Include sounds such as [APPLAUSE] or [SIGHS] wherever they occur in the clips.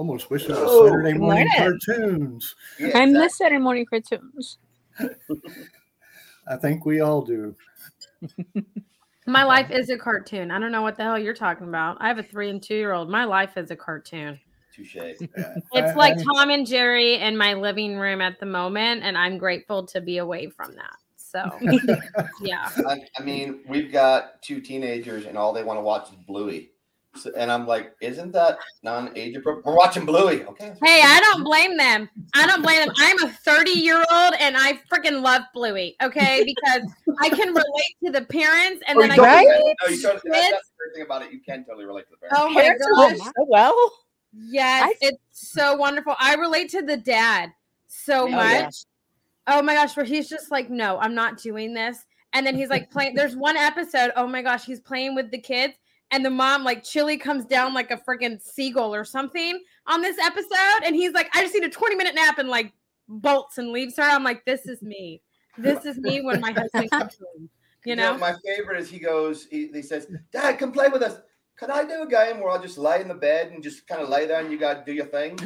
Almost wish it was Oh, Saturday morning morning. cartoons. Yeah, I exactly. miss Saturday morning cartoons. [LAUGHS] I think we all do. My life is a cartoon. I don't know what the hell you're talking about. I have a three and two year old. My life is a cartoon. Touche. [LAUGHS] It's like Tom and Jerry in my living room at the moment, and I'm grateful to be away from that. So, [LAUGHS] yeah. I, I mean, we've got two teenagers, and all they want to watch is Bluey. So, and I'm like, isn't that non-age appropriate? We're watching Bluey. Okay. Hey, I don't blame them. I don't blame them. I'm a 30 year old and I freaking love Bluey. Okay, because I can relate to the parents, and Oh, then you I totally can can. relate No, to you totally, the that, kids. that's the great thing about it. You can totally relate to the parents. Oh my Parents are gosh. so well. Yes, I- it's so wonderful. I relate to the dad so Oh, much. yeah. Oh my gosh, where he's just like, no, I'm not doing this. And then he's like playing. There's one episode. Oh my gosh, he's playing with the kids, and the mom like Chilli comes down like a freaking seagull or something on this episode, and he's like, I just need a 20 minute nap, and like bolts and leaves her. I'm like, this is me. This is me when my husband comes [LAUGHS] home. You know? my favorite is he goes, he, he says, Dad, come play with us. Can I do a game where I'll just lay in the bed and just kind of lay there and you got to do your thing?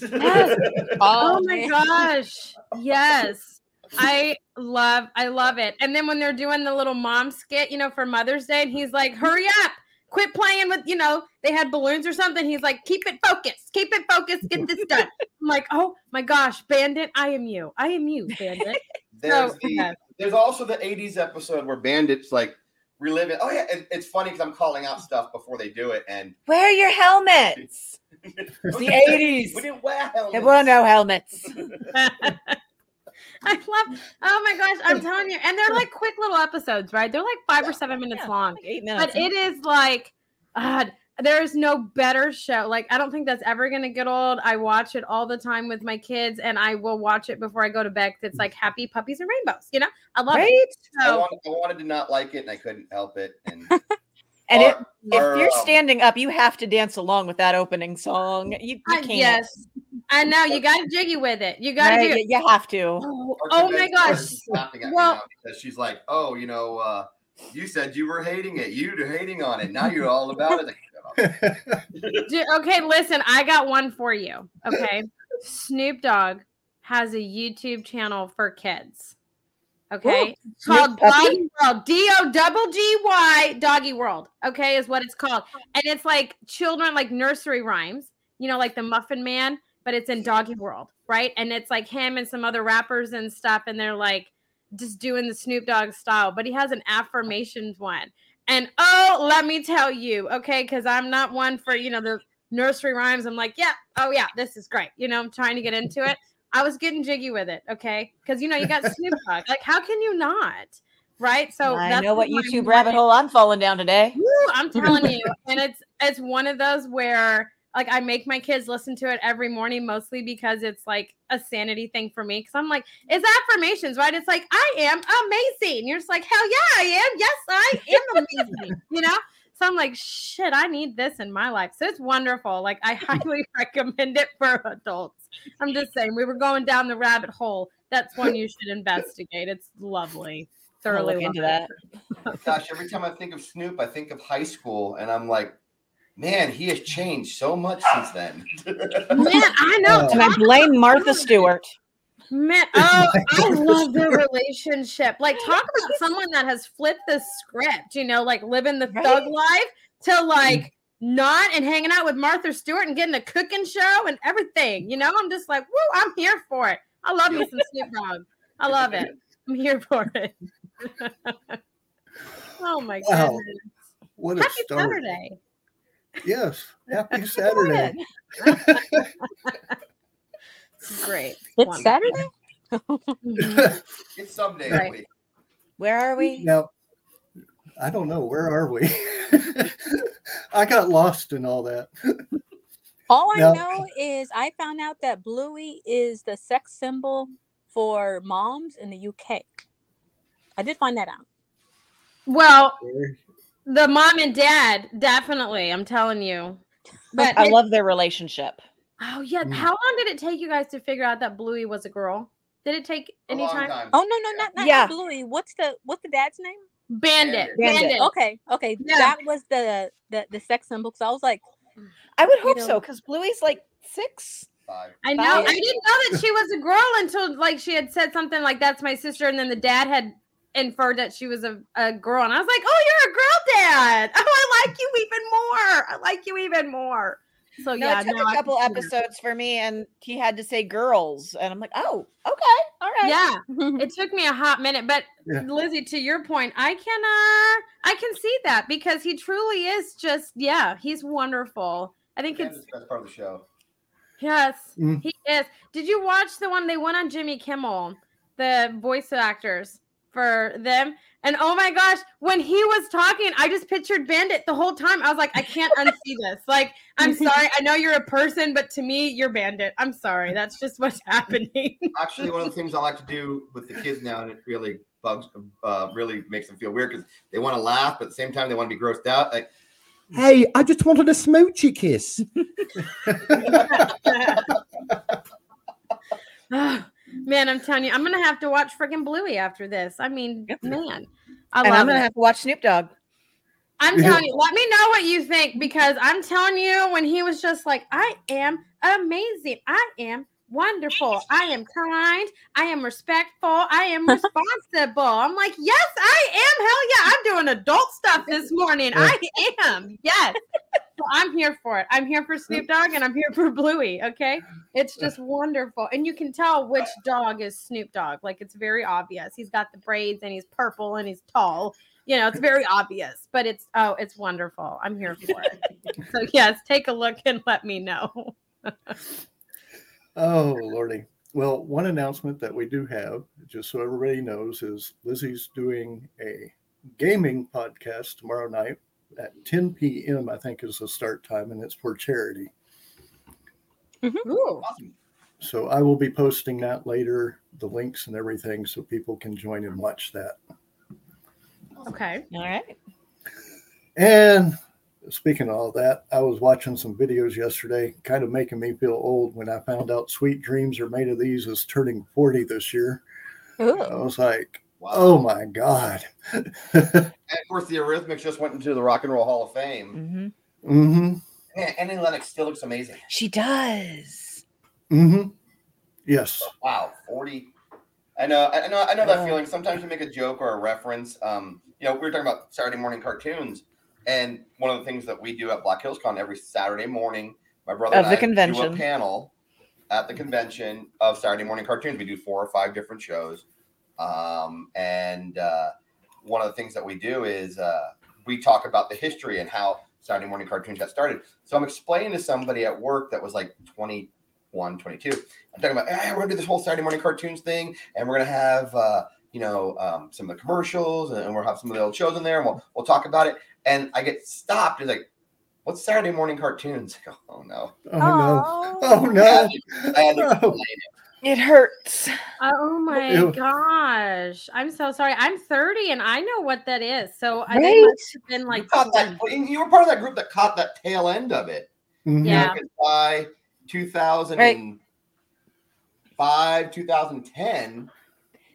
Yes. [LAUGHS] Oh, oh my gosh. Yes. I love I love it. And then when they're doing the little mom skit, you know, for Mother's Day, and he's like, hurry up, quit playing with, you know, they had balloons or something. He's like, keep it focused, keep it focused, get this done. [LAUGHS] I'm like, oh my gosh, Bandit, I am you. I am you, Bandit. [LAUGHS] There's, So, the, yes. there's also the 80s episode where Bandits like reliving. Oh, yeah. It, it's funny because I'm calling out stuff before they do it. And Wear your helmets. [LAUGHS] it's the 80s. We didn't wear helmets. There were no helmets. [LAUGHS] I love oh my gosh, I'm telling you. And they're like quick little episodes, right? They're like five or seven minutes Yeah, long. like eight minutes. but it is like God, there's no better show. Like I don't think that's ever gonna get old. I watch it all the time with my kids, and I will watch it before I go to bed. 'cause It's like happy puppies and rainbows. You know, I love right? it. I wanted, I wanted to not like it and I couldn't help it. And [LAUGHS] And Our- it, if our, you're um, standing up, you have to dance along with that opening song. You, you I- can't. yes, I know you got to jiggy with it. You got to Right? do You, it. you have to. Oh, oh my gosh! person's laughing at me [LAUGHS] Well- because she's like, "Oh, you know, uh, you said you were hating it. You're hating on it. Now you're all about it." Like, shut up. [LAUGHS] Do- okay, listen, I got one for you. Okay, [LAUGHS] Snoop Dogg has a YouTube channel for kids. Okay, it's called Doggy World. D O double G Y Doggy World. Okay, is what it's called, and it's like children like nursery rhymes. You know, like the Muffin Man, but it's in Doggy World, right? And it's like him and some other rappers and stuff, and they're like just doing the Snoop Dogg style. But he has an affirmations one. And oh, let me tell you, okay, because I'm not one for you know the nursery rhymes. I'm like, yeah, oh yeah, this is great. You know, I'm trying to get into it. I was getting jiggy with it, okay, because you know you got [LAUGHS] Snoop Dogg. Like, how can you not? Right? So I know what YouTube rabbit hole I'm falling down today. Woo, I'm [LAUGHS] telling you, and it's it's one of those where like I make my kids listen to it every morning, mostly because it's like a sanity thing for me. Because I'm like, it's affirmations, right? It's like I am amazing. You're just like, hell yeah, I am. Yes, I am amazing. you know. So I'm like, shit, I need this in my life. So it's wonderful. Like I [LAUGHS] highly [LAUGHS] recommend it for adults. I'm just saying, we were going down the rabbit hole. That's one you should investigate. It's lovely. Thoroughly look into that. [LAUGHS] Gosh, every time I think of Snoop, I think of high school, and I'm like, man, he has changed so much since then. Man, I know. Uh, And I blame Martha Stewart. Man, [LAUGHS] oh, I [LAUGHS] love their relationship. Like, talk [LAUGHS] about someone that has flipped the script, you know, like living the Right? thug life to like mm. not and hanging out with Martha Stewart and getting a cooking show and everything. You know, I'm just like, woo, I'm here for it. I love me some Snoop Dogg. I love it. I'm here for it. oh my Wow. goodness. What a Happy start. Saturday. Yes. Happy Saturday. Great. It's Wonderful. Saturday. Mhm. It's someday. Right. Where are we? now, I don't know. Where are we? [LAUGHS] I got lost in all that. All I Now- know is I found out that Bluey is the sex symbol for moms in the UK. I did find that out. Well, the mom and dad, definitely. I'm telling you. [LAUGHS] But I love their relationship. Oh yeah, Mm. how long did it take you guys to figure out that Bluey was a girl? Did it take A any time? time. Oh no, no, not, not Yeah. Bluey. What's the what's the dad's name? Bandit. Bandit. Bandit. Okay, okay, Yeah. that was the the the sex symbol. So I was like, I would You hope know- so because Bluey's like six. Five. I know. Wow. I didn't know that she was a girl until like she had said something like "That's my sister," and then the dad had inferred that she was a, a girl, and I was like, "Oh, you're a girl, dad! Oh, I like you even more. I like you even more." So No, yeah, it took no, a I couple can see episodes for me, and he had to say girls, and I'm like, oh, okay, all right. Yeah, [LAUGHS] it took me a hot minute, but Yeah. Lizzie, to your point, I can uh I can see that because he truly is just yeah, he's wonderful. I think That's it's the best part of the show. yes, Mm. he is. Did you watch the one they went on Jimmy Kimmel, the voice actors for them? And oh my gosh, when he was talking, I just pictured Bandit the whole time. I was like, I can't unsee [LAUGHS] this. Like, I'm sorry, I know you're a person, but to me, you're Bandit. I'm sorry, that's just what's [LAUGHS] happening. Actually, one of the things I like to do with the kids now, and it really bugs, uh, really makes them feel weird because they want to laugh, but at the same time they want to be grossed out. Like, Hey, I just wanted a smoochy kiss. [LAUGHS] [SIGHS] Man, I'm telling you, I'm gonna have to watch freaking Bluey after this. I mean, Yep. man, I And love I'm gonna it. have to watch Snoop Dogg. I'm telling you, let me know what you think because I'm telling you, when he was just like, I am amazing, I am wonderful, I am kind, I am respectful, I am [LAUGHS] responsible. I'm like, yes, I am. Hell yeah, I'm doing adult stuff this morning. I am. Yes. So I'm here for it. I'm here for Snoop Dogg and I'm here for Bluey. Okay. It's just wonderful. And you can tell which dog is Snoop Dogg. Like it's very obvious. He's got the braids and he's purple and he's tall. You know, it's very obvious, but it's oh, it's wonderful. I'm here for it. [LAUGHS] so yes, take a look and let me know. [LAUGHS] Oh, Lordy. Well, one announcement that we do have, just so everybody knows, is Lizzie's doing a gaming podcast tomorrow night at 10 p.m., I think is the start time, and it's for charity. Mm-hmm. Ooh. awesome. So I will be posting that later, the links and everything, so people can join and watch that. Okay. All right. And speaking of all that, I was watching some videos yesterday, kind of making me feel old when I found out Sweet Dreams are made of these is turning 40 this year. Ooh. I was like, Wow. oh my God. [LAUGHS] And of course, the Eurythmics just went into the Rock and Roll Hall of Fame. hmm mm-hmm. Man, Annie Lennox still looks amazing. She does. Mm-hmm. Yes. Wow, 40. I know, I know, I know that feeling. Sometimes you make a joke or a reference. Um, you know, we were talking about Saturday morning cartoons, and one of the things that we do at Black Hills Con every Saturday morning, my brother Of and the I do a panel at the convention of Saturday morning cartoons. We do four or five different shows, um, and uh, one of the things that we do is uh, we talk about the history and how Saturday morning cartoons got started. So I'm explaining to somebody at work that was like 21, 22. I'm talking about, hey, we're gonna do this whole Saturday morning cartoons thing, and we're gonna have, uh, you know, um, some of the commercials, and we'll have some of the old shows in there, and we'll we'll talk about it. And I get stopped. It's like, what's Saturday morning cartoons? [LAUGHS] I go, oh no. Oh no. Oh. No. I had to [LAUGHS] Oh. explain it. It hurts. Oh my Ew. gosh. I'm so sorry. I'm 30 and I know what that is. So I Right? must have been You like caught that. You were part of that group that caught that tail end of it. Mhm. Yeah. By 2005, 2010,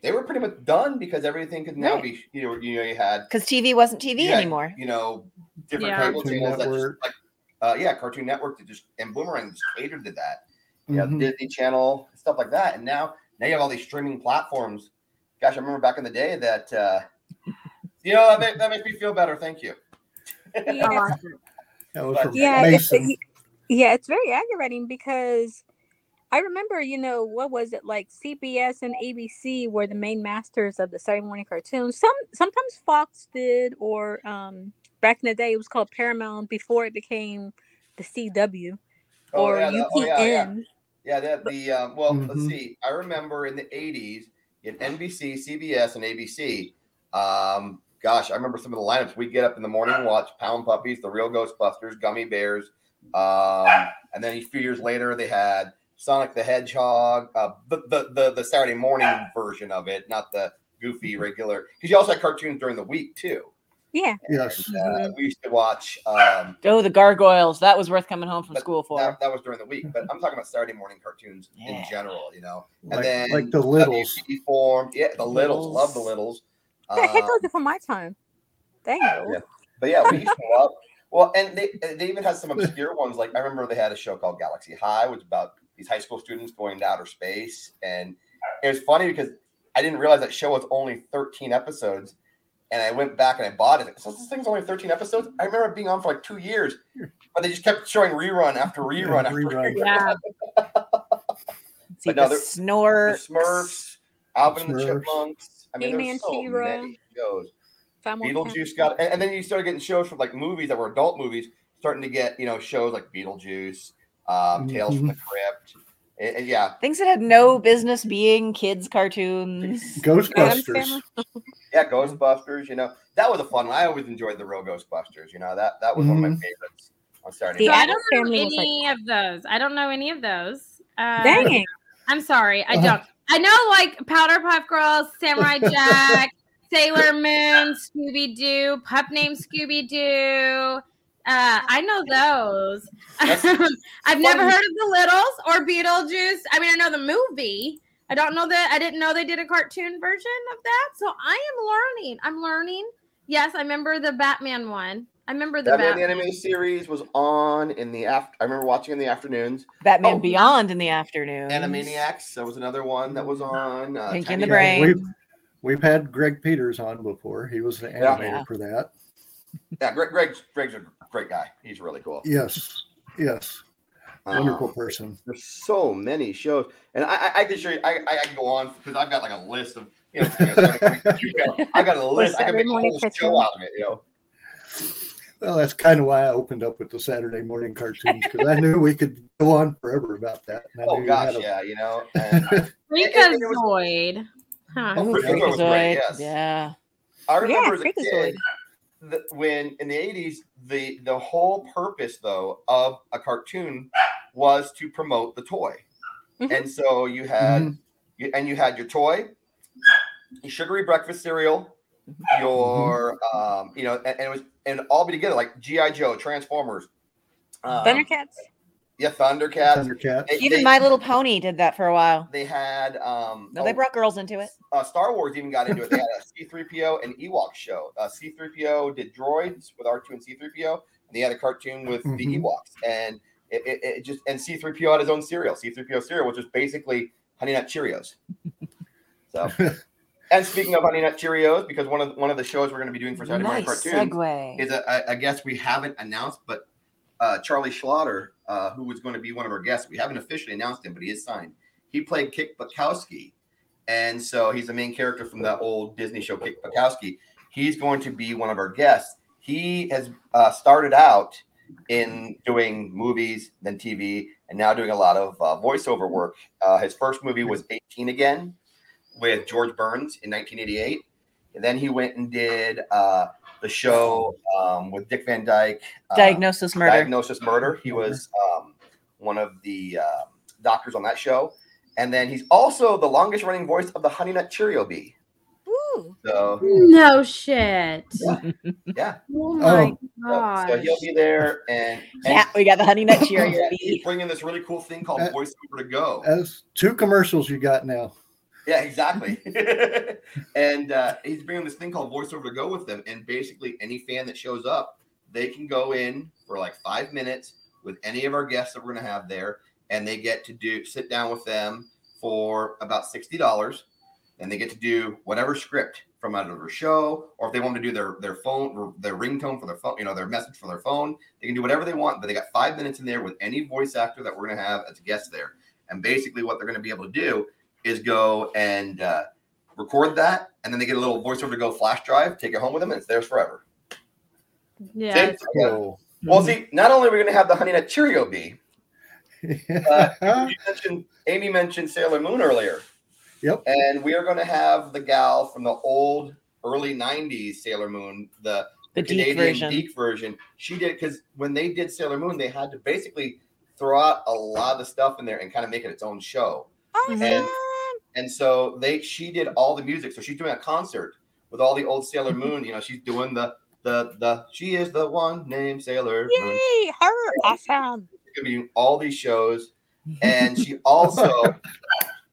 they were pretty much done because everything could now Right. be, you know, you know, you had Because TV wasn't TV Yeah. anymore. you know, different Yeah. cable Cartoon channels that just like, uh, yeah, Cartoon Network that just and Boomerang just catered to that. Yeah, Mhm. Disney Channel, stuff like that. And now, now you have all these streaming platforms. Gosh, I remember back in the day that, uh, you know, that, make, that makes me feel better. Thank you. Yeah. Awesome. [LAUGHS] That yeah, it's, yeah, it's very aggravating because I remember, you know, what was it like? CBS and ABC were the main masters of the Saturday morning cartoons. Some sometimes Fox did, or um, back in the day it was called Paramount before it became the CW Oh, or yeah, UPN. the- oh, yeah, yeah. Yeah, that the um, well, let's Mhm. see. I remember in the '80s in NBC, CBS, and ABC. Um, gosh, I remember some of the lineups. We'd get up in the morning and watch Pound Puppies, The Real Ghostbusters, Gummi Bears, um, and then a few years later they had Sonic the Hedgehog, uh, the, the the the Saturday morning version of it, not the goofy regular. Because you also had cartoons during the week too. Yeah, Yes. And, uh, we used to watch. Um, Oh, the gargoyles. That was worth coming home from school for. That, that was during the week, but I'm talking about Saturday morning cartoons in general. You know, and Like, then like the littles. WB form, yeah, the littles, Littles. love the littles. the heck Um, those are from my time. Dang it. yeah. But yeah, we used to love. Well, and they they even had some obscure ones. Like I remember they had a show called Galaxy High, which was about these high school students going to outer space, and it was funny because I didn't realize that show was only 13 episodes, and I went back and I bought it. So this thing's only 13 episodes. I remember being on for like two years, but they just kept showing rerun after rerun after rerun. rerun. Yeah. [LAUGHS] See but no, the there- snore. The Smurfs, Alvin and the Chipmunks. I mean, He-Man, there's so She-Ra. many shows. Simon Beetlejuice got, and, and then you started getting shows from like movies that were adult movies, starting to get you know shows like Beetlejuice, um, Tales from the Crypt, and, and yeah, Things that had no business being kids' cartoons. [LAUGHS] Ghostbusters. Yeah, Ghostbusters. You know that was a fun one. I always enjoyed the real Ghostbusters. You know that that was one of my Mhm. favorites on Saturday. The So I. Addams don't know Family like- any of those. I don't know any of those. Uh, Dang. I'm sorry, I Uh-huh. don't. I know like Powder Puff Girls, Samurai [LAUGHS] Jack, Sailor Moon, Scooby Doo, Pup Named Scooby Doo. Uh, I know those. [LAUGHS] I've never heard of the Littles or Beetlejuice. I mean, I know the movie. I don't know that. I didn't know they did a cartoon version of that. So I am learning. I'm learning. Yes, I remember the Batman one. I remember the Batman the Batman. animated series was on in the after. I remember watching in the afternoons. Batman Oh. Beyond in the afternoon. Animaniacs. That was another one that was on. Uh, Pinky Tiny and the Brain. We've we've had Greg Peters on before. He was an animator Yeah. for that. Yeah, Greg, Greg's, Greg's a great guy. He's really cool. Yes. Yes. Um, Wonderful person. There's so many shows, and I, I, I can show you. I, I, I can go on because I've got like a list of. You know, [LAUGHS] I got a list. I can make a morning whole cartoon. show out of it. You know. Well, that's kind of why I opened up with the Saturday morning cartoons because I knew we could go on forever about that. And I Oh gosh, a- yeah, you know. [LAUGHS] Freakazoid. Huh. Oh, Freakazoid yeah. was great, Freakazoid. yes. Yeah. I remember as a kid the, when in the '80s, the the whole purpose though of a cartoon was to promote the toy, Mhm. and so you had Mhm. you, and you had your toy, your sugary breakfast cereal, your um, you know, and, and it was and all be together like GI Joe, Transformers, um, Thundercats. Yeah, Thundercats. Thundercats. They, Even they- My Little Pony did that for a while. they had um, No, they oh, brought girls into it. uh, Star Wars even got into it. They had a [LAUGHS] C3PO and Ewok show. Uh, C3PO did droids with R2 and C3PO, and they had a cartoon with the Mhm. Ewoks. And it, it, it just and C3PO had his own cereal, C3PO cereal, which is basically Honey Nut Cheerios. So, [LAUGHS] and speaking of Honey Nut Cheerios, because one of one of the shows we're going to be doing for Saturday Morning Nice Cartoons segue. is a, a, a guest we haven't announced, but uh, Charlie Schlatter, uh, who was going to be one of our guests, we haven't officially announced him, but he is signed. He played Kick Buttowski, and so he's the main character from that old Disney show, Kick Buttowski. He's going to be one of our guests. He has uh, started out in doing movies, then TV, and now doing a lot of uh, voiceover work. Uh, his first movie was 18 Again with George Burns in 1988. And then he went and did uh, the show um, with Dick Van Dyke, uh, Diagnosis Murder. Diagnosis Murder. He was um, one of the uh, doctors on that show. And then he's also the longest running voice of the Honey Nut Cheerio Bee. Woo. So, No shit. yeah. Oh my So, god. so he'll be there. And, and Yeah, we got the Honey Nut Cheerio. [LAUGHS] bee. he's bringing this really cool thing called Uh, VoiceOver to Go. As two commercials you got now. Yeah, exactly. [LAUGHS] [LAUGHS] and uh, he's bringing this thing called VoiceOver to Go with them. And basically, any fan that shows up, they can go in for like five minutes with any of our guests that we're going to have there, and they get to do sit down with them for about sixty dollars, and they get to do whatever script from out of their show, or if they want to do their their phone or their ringtone for their phone, you know, their message for their phone, they can do whatever they want. But they got five minutes in there with any voice actor that we're going to have as a guest there. And basically, what they're going to be able to do is go and uh, record that, and then they get a little voiceover to go flash drive, take it home with them, and it's theirs forever. Yeah. See? Cool. Well, see, not only are we going to have the Honey Nut Cheerio bee, [LAUGHS] Uh, mentioned Amy mentioned Sailor Moon earlier. Yep. And we are going to have the gal from the old early '90s Sailor Moon, the, The DiC Canadian version. DiC version. She did because when they did Sailor Moon, they had to basically throw out a lot of the stuff in there and kind of make it its own show. Awesome. And and so they she did all the music. So she's doing a concert with all the old Sailor Moon. You know, she's doing the the the she is the one named Sailor Moon. Yay, her awesome. She's gonna be all these shows, and she [LAUGHS] also,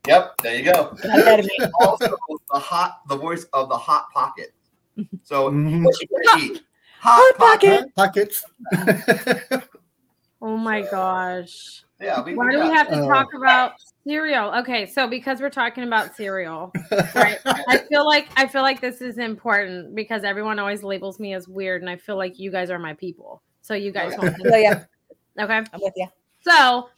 yep, there you go. Got ahead of me. Also, the hot, the voice of the hot pocket. So [LAUGHS] Mhm. what you gonna? Hot, pocket. Pockets. Oh my gosh. Yeah. We, Why we do we have to uh, talk about cereal? Okay, so because we're talking about cereal, [LAUGHS] right? I feel like I feel like this is important because everyone always labels me as weird, and I feel like you guys are my people. So you guys Okay. want So yeah, okay? I'm with you. So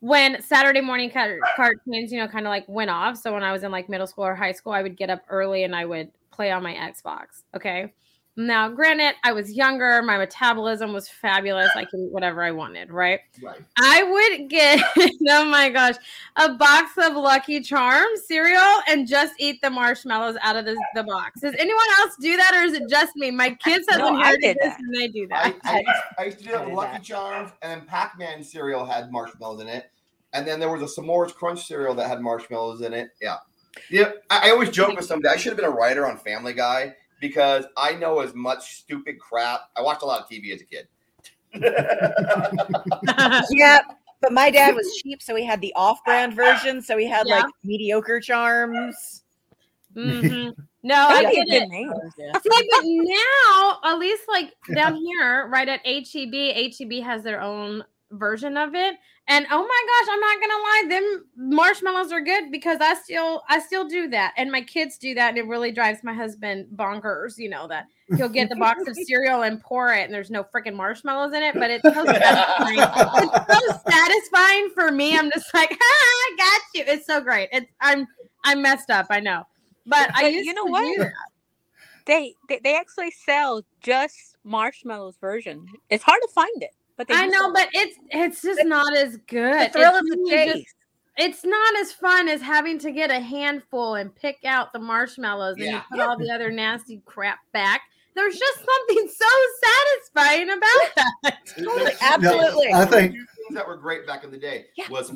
when Saturday morning cartoons, you know, kind of like went off. So when I was in like middle school or high school, I would get up early and I would play on my Xbox. Okay. Now, granted, I was younger, my metabolism was fabulous. I could eat whatever I wanted, right? Right. I would get, [LAUGHS] oh my gosh, a box of Lucky Charms cereal and just eat the marshmallows out of the, the box. Does anyone else do that or is it just me? My kids have No, I inherited did this that. and they do I, that. I, used, I used to do that with Lucky that. Charms, and then Pac-Man cereal had marshmallows in it, and then there was a S'mores Crunch cereal that had marshmallows in it. Yeah, yeah. I, I always joke with somebody. I should have been a writer on Family Guy because I know as much stupid crap. I watched a lot of TV as a kid. [LAUGHS] Yeah, but my dad was cheap, so he had the off-brand version. So he had Yeah. like mediocre charms. Mm-hmm. [LAUGHS] No, I That'd get it. name. See, but now, at least like down here, right at HEB, HEB has their own version of it. And oh my gosh, I'm not gonna lie, them marshmallows are good because I still I still do that. And my kids do that, and it really drives my husband bonkers, you know, that he'll get the box of [LAUGHS] cereal and pour it, and there's no freaking marshmallows in it, but it's so [LAUGHS] satisfying. it's so satisfying for me. I'm just like, [LAUGHS] ah, I got you. It's so great. It's I'm I'm messed up, I know. But I But used you know to what? do that. They, they they actually sell just marshmallows version. It's hard to find it, but they I know, sell it. but it's it's just not as good. The thrill It's of the really just- chase. it's not as fun as having to get a handful and pick out the marshmallows and you put all the other nasty crap back. There's just something so satisfying about [LAUGHS] that. Totally, absolutely. I think Two things that were great back in the day Yeah. was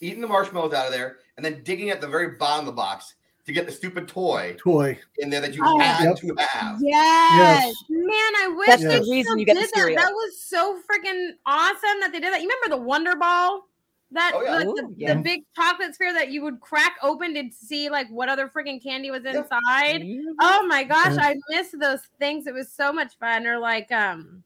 eating the marshmallows out of there and then digging at the very bottom of the box to get the stupid toy toy. in there that you Oh. had Yep. to have. Yes. Yes. Man, I wish That's they the reason you get the did that. That was so freaking awesome that they did that. You remember the Wonder Ball? That Oh, yeah. like, Ooh, the, yeah. the big chocolate sphere that you would crack open to see like what other freaking candy was Yeah. inside. Oh my gosh, I miss those things. It was so much fun. Or like um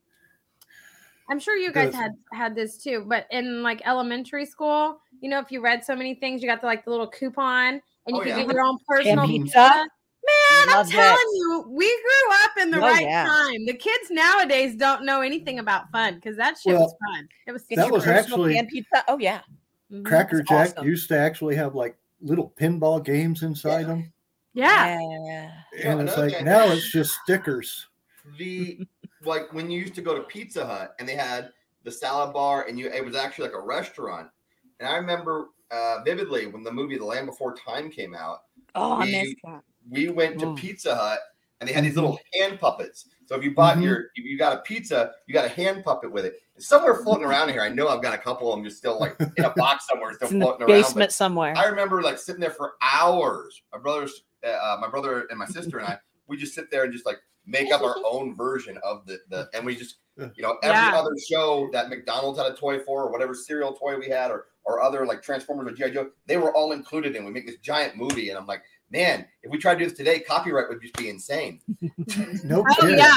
I'm sure you guys had had this too, but in like elementary school, you know, if you read so many things, you got the like the little coupon and you Oh, could yeah. get your own personal pizza? pizza. Man, I'm telling it. you, we grew up in the Oh, right yeah. time. The kids nowadays don't know anything about fun because that shit Well, was fun. It was That was actually- pizza. Oh yeah. Mhm. Cracker That's Jack awesome. used to actually have like little pinball games inside Yeah. them. yeah. Yeah. Yeah, And it's like thing- now it's just stickers. the like when you used to go to Pizza Hut and they had the salad bar and you it was actually like a restaurant. And I remember uh, vividly when the movie The Land Before Time came out, Oh, I we- missed that. we went to Mm. Pizza Hut and they had these little hand puppets. So if you bought Mhm. your if you got a pizza, you got a hand puppet with it. It's somewhere floating [LAUGHS] around here. I know I've got a couple of them just still like in a [LAUGHS] box somewhere, still It's in the floating around. basement somewhere. I remember like sitting there for hours. My brothers, uh, my brother and my sister and I, [LAUGHS] we just sit there and just like make up our own version of the the, and we just you know every Yeah. other show that McDonald's had a toy for or whatever cereal toy we had or or other like Transformers or GI Joe, they were all included and we make this giant movie. And I'm like, man, if we tried to do this today, copyright would just be insane. [LAUGHS] No Oh kidding. yeah.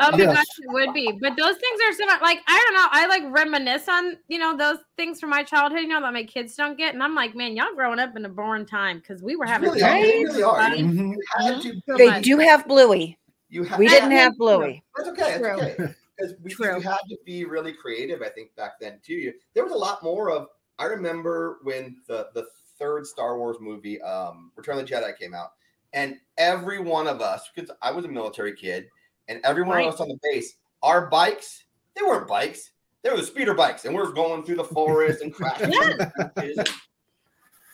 Oh my Yes. gosh, it would be. But those things are so much like I don't know. I like reminisce on you know those things from my childhood, you know, that my kids don't get, and I'm like, man, y'all growing up in a boring time because we were having really are. They really are. fun. Mhm. You had to. So They much. do have Bluey. You had, We didn't have Bluey. That's okay. True. That's okay. Because we True. had to be really creative, I think, back then too. You there was a lot more of I remember when the the third Star Wars movie, um, Return of the Jedi, came out, and every one of us, because I was a military kid, and every one Right. of us on the base, our bikes, they weren't bikes, they were speeder bikes, and we are going through the forest and crashing. [LAUGHS] into bushes.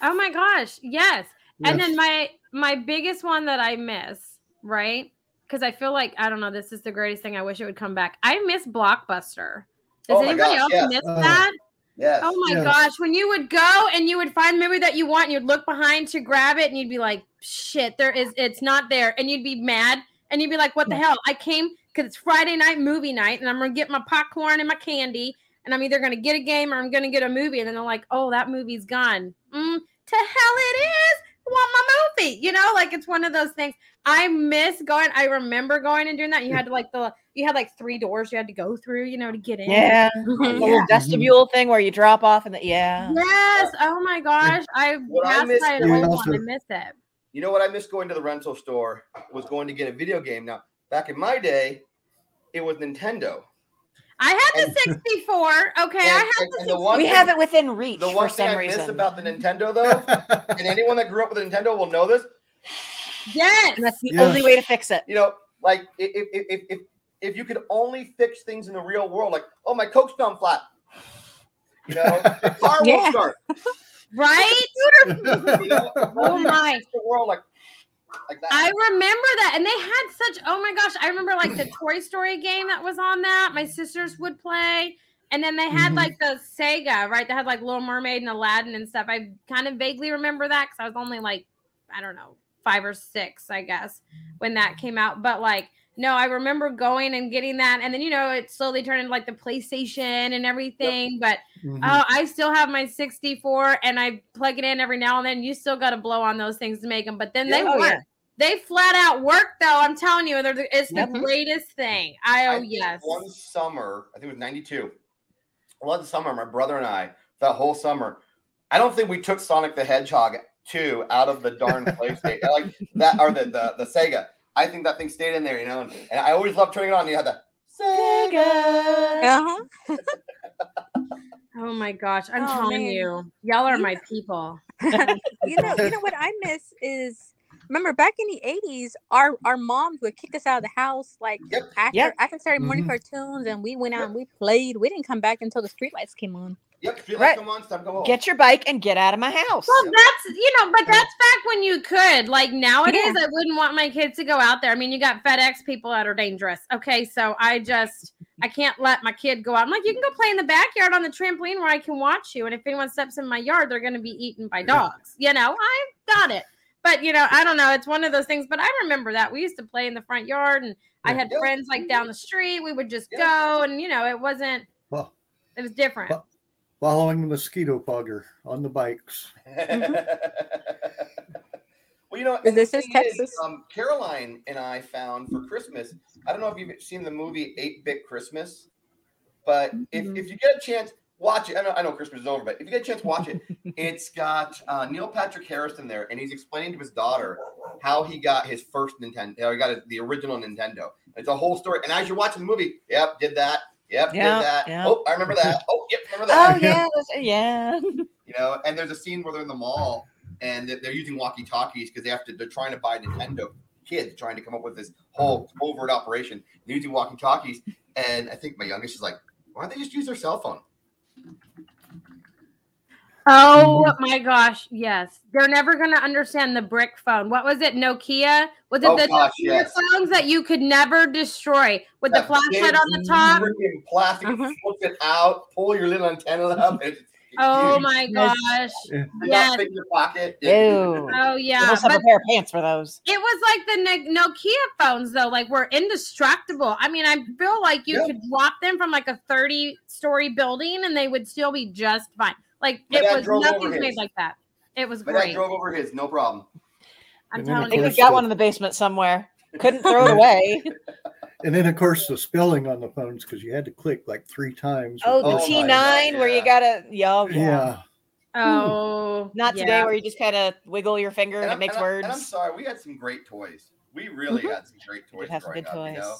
Oh my gosh, yes. And then my my biggest one that I miss, right? Because I feel like I don't know, this is the greatest thing. I wish it would come back. I miss Blockbuster. Does Oh anybody gosh, else yes. miss Oh. that? Yes. Oh my Yes. gosh, when you would go and you would find the movie that you want, and you'd look behind to grab it, and you'd be like, "Shit, there is, it's not there," and you'd be mad, and you'd be like, "What the hell? I came because it's Friday night movie night, and I'm gonna get my popcorn and my candy, and I'm either gonna get a game or I'm gonna get a movie," and then they're like, "Oh, that movie's gone." Mm, to hell it is. I want my movie. You know, like it's one of those things. I miss going. I remember going and doing that. You had to like the you had like three doors you had to go through, you know, to get in. Yeah. [LAUGHS] The little vestibule thing where you drop off and the yeah. Yes. Oh my gosh. I What I passed miss by an old one. I miss it. You know what I miss going to the rental store was going to get a video game. Now, back in my day, it was Nintendo. I had the And- [LAUGHS] 64. Okay. I had and- the and the 64. We thing- have it within reach The for one thing some I miss about the Nintendo, though, and [LAUGHS] anyone that grew up with a Nintendo will know this. Yes. and that's the Yes. only way to fix it. You know, like if if if if, if you could only fix things in the real world, like oh my coke's gone flat, you know, the car Yeah. won't start. Right? [LAUGHS] You know, Oh my. the world like like that. I remember that. And they had such, oh my gosh. I remember like the Toy Story game that was on that. My sisters would play. And then they had Mhm. like the Sega, right? They had like Little Mermaid and Aladdin and stuff. I kind of vaguely remember that because I was only like, I don't know, five or six, I guess, when that came out. But like, no, I remember going and getting that. And then, you know, it slowly turned into like the PlayStation and everything. But Mhm. Oh, I still have my 64 and I plug it in every now and then. You still got to blow on those things to make them, but then they Oh, work. yeah. They flat out work though. I'm telling you, they're the, it's the Yep. greatest thing. I I oh think yes. One summer, I think it was '92. One summer, my brother and I, that whole summer, I don't think we took Sonic the Hedgehog 2 out of the darn [LAUGHS] PlayStation, like that, or the, the the Sega. I think that thing stayed in there, you know. And, and I always loved turning it on. And you had the Sega. Uh-huh. Oh my gosh, I'm Oh, telling man. you, y'all are You my people. [LAUGHS] you know, you know what I miss is remember back in the eighties, our our moms would kick us out of the house like Yep. after Yep. after Saturday morning Mhm. cartoons, and we went out and we played. We didn't come back until the streetlights came on. Yep. Feel Right. like come on, stop, come on. Get your bike and get out of my house. Well, that's you know, but that's back when you could. Like nowadays, Yeah. I wouldn't want my kids to go out there. I mean, you got FedEx people that are dangerous. Okay, so I just I can't let my kid go out. I'm like, you can go play in the backyard on the trampoline where I can watch you. And if anyone steps in my yard, they're going to be eaten by dogs. You know, I've got it. But you know, I don't know. It's one of those things. But I remember that we used to play in the front yard, and I had Yeah. friends like down the street. We would just Yeah. go, and you know, it wasn't. Well, It was different. Well- following the mosquito fogger on the bikes. [LAUGHS] well, you know, Is and the this just thing is, Texas? um, Caroline and I found for Christmas. I don't know if you've seen the movie Eight Bit Christmas, but if, Mhm. if you get a chance, watch it. I know I know Christmas is over, but if you get a chance, watch it. [LAUGHS] it's got uh, Neil Patrick Harris in there, and he's explaining to his daughter how he got his first Nintendo. How he got his, the original Nintendo. It's a whole story. And as you're watching the movie, yep, did that. Yep, Yeah, did that. yeah. Oh, I remember that. [LAUGHS] Oh, yep, remember oh, that. [LAUGHS] Oh yeah, yeah. [LAUGHS] You know, and there's a scene where they're in the mall and they're, they're using walkie talkies because they have to. They're trying to buy Nintendo. Kids trying to come up with this whole overt operation. They're using walkie talkies, and I think my youngest is like, "Why don't they just use their cell phone?" Oh mm-hmm. my gosh, yes. They're never going to understand the brick phone. What was it? Nokia? Was it Oh the gosh, Nokia yes. phones that you could never destroy with the That flashlight big on the top? freaking plastic, uh-huh. flip it out, pull your little antenna up. and It's, [LAUGHS] it's Oh huge. my gosh. Yeah. Yes. in your pocket. Ew. Oh You yeah. must have But a pair of pants for those. it was like the Nokia phones though, like were indestructible. I mean, I feel like you Yeah. could drop them from like a 30 story building and they would still be just fine. Like My it dad was drove over nothing's made his. like that. It was My dad great. drove over his, no problem. I'm And then I telling think you. course we've got the- one in the basement somewhere. Couldn't throw it [LAUGHS] away. And then, of course, the spelling on the phones because you had to click like three times. Oh, the T nine where you gotta yo yeah. yeah. Oh, Not today where you just kind of wiggle your finger and, And it makes and I- words. and I'm sorry, we had some great toys. We really Mhm. had some great We toys. did have some good up, toys. You know?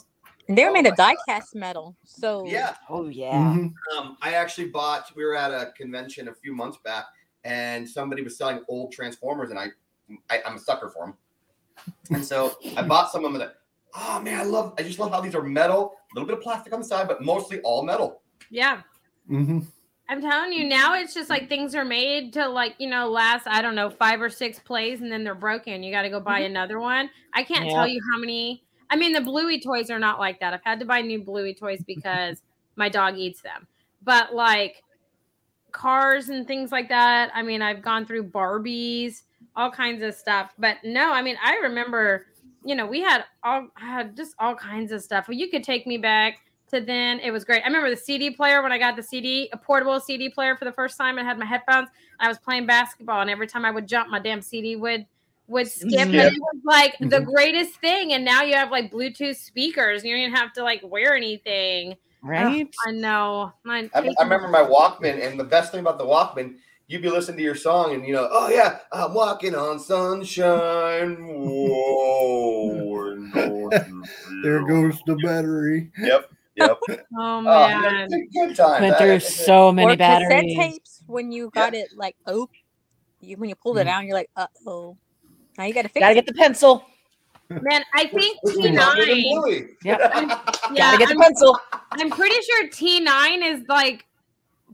And they were Oh made of my God. die-cast metal. So Yeah. Oh yeah. Mhm. Um, I actually bought. We were at a convention a few months back, and somebody was selling old Transformers, and I, I I'm a sucker for them. And so I bought some of them. And, oh man, I love. I just love how these are metal, a little bit of plastic on the side, but mostly all metal. Yeah. Mm-hmm. I'm telling you, now it's just like things are made to like, you know, last, I don't know, five or six plays and then they're broken. You got to go buy another one. I can't Yeah. tell you how many. I mean, the Bluey toys are not like that. I've had to buy new Bluey toys [LAUGHS] because my dog eats them. But like cars and things like that, I mean, I've gone through Barbies, all kinds of stuff. But no, I mean, I remember, you know, we had all I had just all kinds of stuff. Well, you could take me back to then. It was great. I remember the CD player when I got the CD, a portable CD player for the first time. and had my headphones. I was playing basketball, and every time I would jump, my damn CD would would skip. And it was like the Mhm. greatest thing. And now you have like Bluetooth speakers. You don't even have to like wear anything. Right. I know. I, I remember my Walkman, and the best thing about the Walkman, you'd be listening to your song, and you know, oh yeah, I'm walking on sunshine. Whoa, and don't you There goes the battery. Yep, yep. [LAUGHS] Oh Oh, man. good, good time. Went through it's- so many or cassette batteries. tapes when you got it like oh you when you pulled it Mhm. out you're like uh-oh now you gotta fix Gotta it get the pencil. Man, I think T was Walkman and nine. Yeah, Gotta get the I'm- pencil. I'm pretty sure T9 is like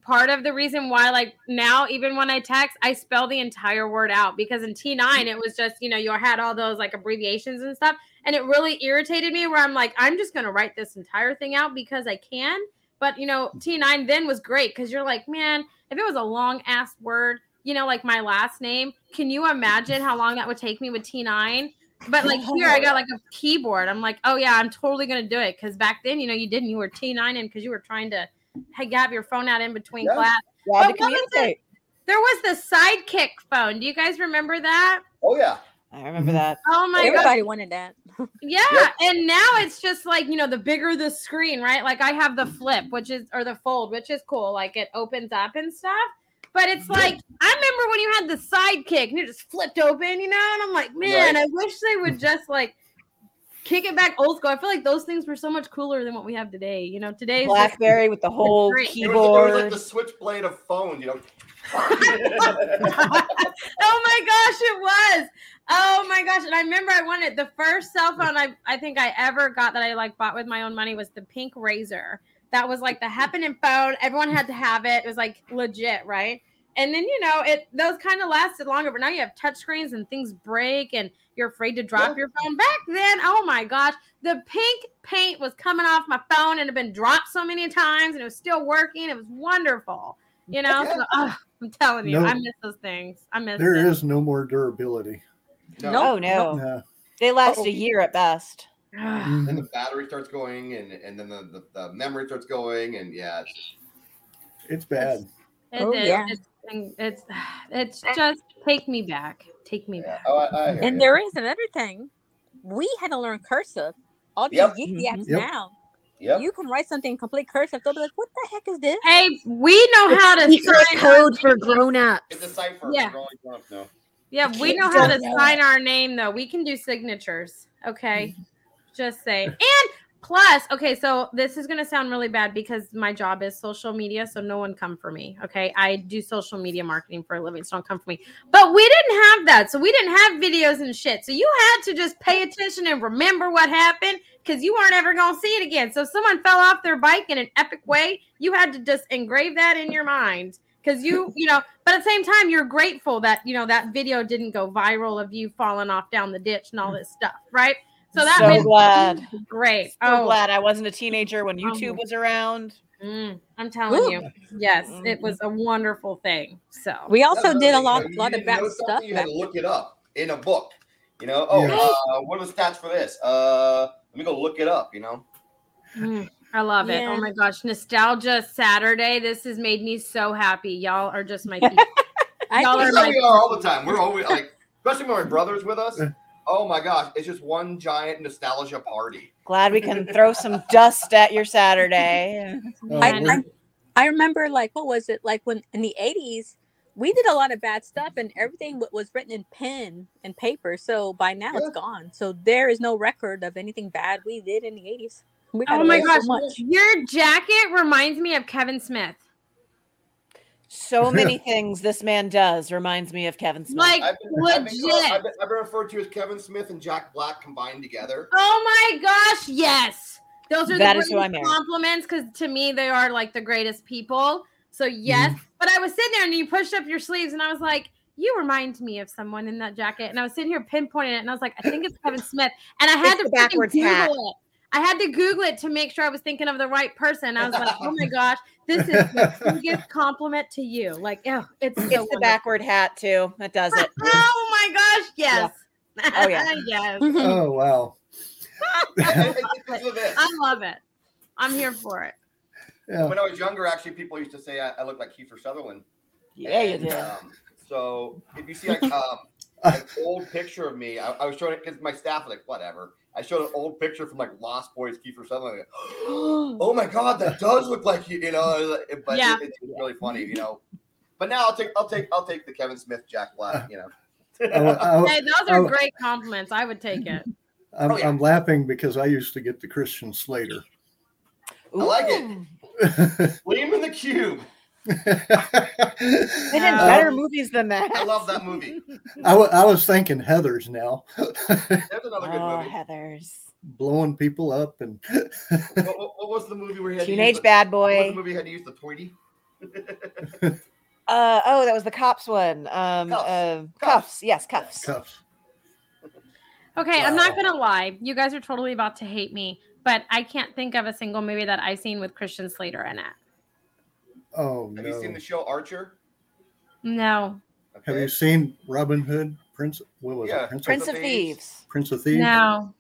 part of the reason why, like now, even when I text, I spell the entire word out because in T9 it was just, you know, you had all those like abbreviations and stuff. And it really irritated me where I'm like, I'm just gonna write this entire thing out because I can. But you know, T9 then was great because you're like, man, if it was a long ass word, you know, like my last name, can you imagine how long that would take me with T9? But like [LAUGHS] here, I got like a keyboard. I'm like, oh yeah, I'm totally gonna do it because back then, you know, you didn't. You were T9 in because you were trying to ha- have your phone out in between Yeah. class. Yeah, But what was it? There was the sidekick phone. Do you guys remember that? Oh yeah. I remember that. Oh my god. everybody wanted that [LAUGHS] Yeah, Yep. and now it's just like you know, the bigger the screen, right? Like I have the flip, which is or the fold, which is cool. Like it opens up and stuff. But it's like I remember when you had the sidekick and it just flipped open, you know, and I'm like, man, Right. I wish they would just like kick it back old school. I feel like those things were so much cooler than what we have today. You know, today's just- Blackberry with the [LAUGHS] whole great. It was, it was like keyboard. the switchblade of phone. you know. [LAUGHS] oh my gosh, it was. Oh my gosh. And I remember I wanted the first cell phone I, I think I ever got that I like bought with my own money was the pink razor. That was like the happening phone. Everyone had to have it. It was like legit, right? And then you know it those kind of lasted longer, but now you have touch screens and things break and you're afraid to drop Yeah. your phone. Back then, oh my gosh, the pink paint was coming off my phone and it had been dropped so many times and it was still working. It was wonderful. You know, Yeah. so, ugh, I'm telling you, No. I miss those things. I miss There them. is no more durability. Oh no. Yeah. They last Uh-oh. a year at best. Ugh. Then the mm. battery starts going, and and then the, the, the memory starts going, and yeah, it's, It's bad. It Oh, is. yeah. It's, it's it's just take me back. Take me yeah. back. Oh, I, I and you. there is another thing we had to learn cursive all these Yep. geeky mm-hmm. apps Yep. now Yep. you can write something in complete cursive they'll be like what the heck is this Hey, we know how to sign code for grown-ups. It's a cipher. Yeah. We're only. Yeah, we know how to sign our name though. We can do signatures. Okay. Mm-hmm. Just say. And plus, okay, so this is gonna sound really bad because my job is social media, so no one come for me. Okay. I do social media marketing for a living, so don't come for me. But we didn't have that. So we didn't have videos and shit. So you had to just pay attention and remember what happened because you weren't ever gonna see it again. So if someone fell off their bike in an epic way, you had to just engrave that in your mind because you [LAUGHS] you know but at the same time you're grateful that you know that video didn't go viral of you falling off down the ditch and all mm. this stuff right so that so made glad. great So oh glad I wasn't a teenager when Oh. YouTube was around. mm, i'm telling Ooh. you yes it was a wonderful thing so we also That's did a lot, thing, lot of didn't bad stuff You had back to look it up in a book. You know, oh, Yeah. uh, what are the stats for this? Uh, let me go look it up. You know, mm, i love it oh my gosh nostalgia saturday this has made me so happy y'all are just my [LAUGHS] people I Y'all are my- we are all the time. We're always like, especially when my brother's with us. [LAUGHS] Oh my gosh, it's just one giant nostalgia party. Glad we can throw some dust at your Saturday. Oh, I, I, I remember like what was it like when in the 80s we did a lot of bad stuff and everything was written in pen and paper so by now Yeah. it's gone so there is no record of anything bad we did in the 80s Oh my gosh, much. your jacket reminds me of Kevin Smith. So [LAUGHS] many things this man does reminds me of Kevin Smith. Like I've been, I've, been, legit. I've, been, I've been referred to as Kevin Smith and Jack Black combined together. Oh my gosh, yes. Those are That the is who I greatest compliments because to me they are like the greatest people. So yes, Mm-hmm. but I was sitting there and you pushed up your sleeves and I was like, you remind me of someone in that jacket. And I was sitting here pinpointing it and I was like, I think it's Kevin Smith. And I had It's to backwards Google hat. it. I had to Google it to make sure I was thinking of the right person. I was like, oh my [LAUGHS] gosh, this is the biggest compliment to you. Like, oh, it's so it's the wonderful. backward hat too. That does it. [LAUGHS] Oh my gosh, yes. Oh, yeah. [LAUGHS] yes. Oh wow. It- it- it's with this. I love it. I'm here for it. Yeah. When I was younger, actually, people used to say I, I look like Kiefer Sutherland. Yeah, you And, do. Um, so if you see like um, [LAUGHS] an old picture of me, I, I was showing it because my staff was like, whatever. I showed an old picture from like Lost Boys, Kiefer Sutherland. like, [GASPS] oh my god, that does look like you, you know. But Yeah. it, it's really funny, you know. But now I'll take, I'll take, I'll take the Kevin Smith, Jack Black, you know. I, I, Hey, those are great compliments. I would take it. [LAUGHS] I'm, Oh, yeah. I'm laughing because I used to get the Christian Slater. I like it. Ooh. Liam in the Cube. They did better movies than that. I love that movie. I, was thinking Heather's now, There's another good Oh, movie. Heather's. blowing people up and What, what, what was the movie where he had to use Teenage the- bad What was the boy. movie he had to use the Tweety? Uh oh, that was the cops one. Um Kuffs. uh, Kuffs. Kuffs. Yes, Kuffs. Kuffs. Okay, I'm not gonna lie. You guys are totally about to hate me, but I can't think of a single movie that I've seen with Christian Slater in it. Oh Have you seen the show Archer? No, Have you seen Robin Hood? Prince? What was Yeah, it? Prince, Prince of, of Thieves. Thieves. Prince of Thieves. no.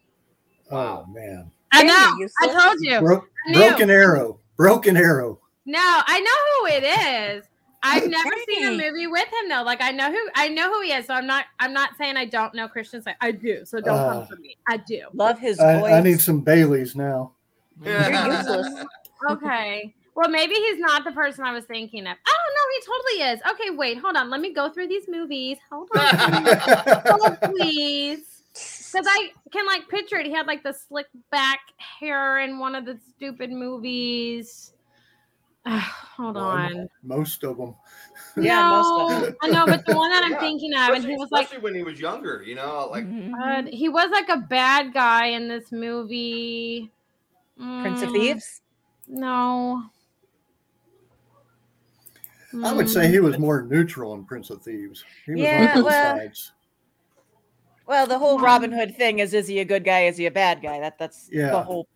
Oh man! I know. I told you. Bro- I broken Arrow. Broken Arrow. No, I know who it is. I've never seen a movie with him though. Like I know who I know who he is. So I'm not I'm not saying I don't know Christian Slater. I do. So don't come Uh, for me. I do. Love his voice. I, I need some Baileys now. You're [LAUGHS] useless. Okay. Well, maybe he's not the person I was thinking of. Oh no, he totally is. Okay, wait, hold on. Let me go through these movies. Hold on. [LAUGHS] Hold, please. Because I can like picture it. He had like the slick back hair in one of the stupid movies. [SIGHS] hold One. on. Most of them. Yeah, most of No, I know, but the one that I'm Yeah, thinking of, and he was like, especially when he was younger, you know, like uh, he was like a bad guy in this movie. Prince of Mm, Thieves. No. I would say he was more neutral in Prince of Thieves. He was Yeah, on both well- sides. Well, the whole Robin Hood thing is is he a good guy? Is he a bad guy? That that's Yeah. the whole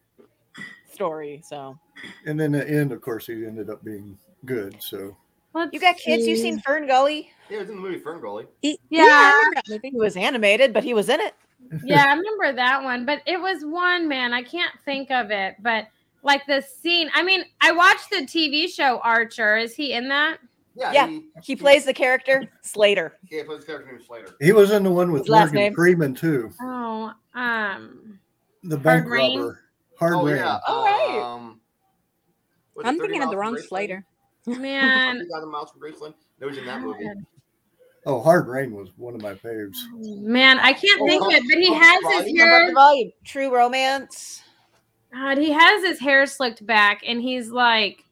story. So And then the end, of course, he ended up being good. So Let's you got kids. You see. seen Fern Gully? Yeah, it was in the movie Fern Gully. He- Yeah. I remember that movie. He was animated, but he was in it. [LAUGHS] yeah, I remember that one, but it was one man. I can't think of it, but like the scene. I mean, I watched the TV show Archer. Is he in that? Yeah, Yeah. He, He plays the character Slater. yeah, he plays his character named Slater. he was in the one with His Morgan name? Freeman too. Oh, um, The Hard bank Rain? robber. Hard oh Rain. yeah. All right. Um, I'm thinking of the wrong Slater. man. [LAUGHS] 30,000 miles from Graceland. No, he's in that movie. Oh, Hard Rain was one of my faves. Man, I can't think of it, but he Oh, has Volume. his Above hair. volume. True Romance. God, he has his hair slicked back, and he's like,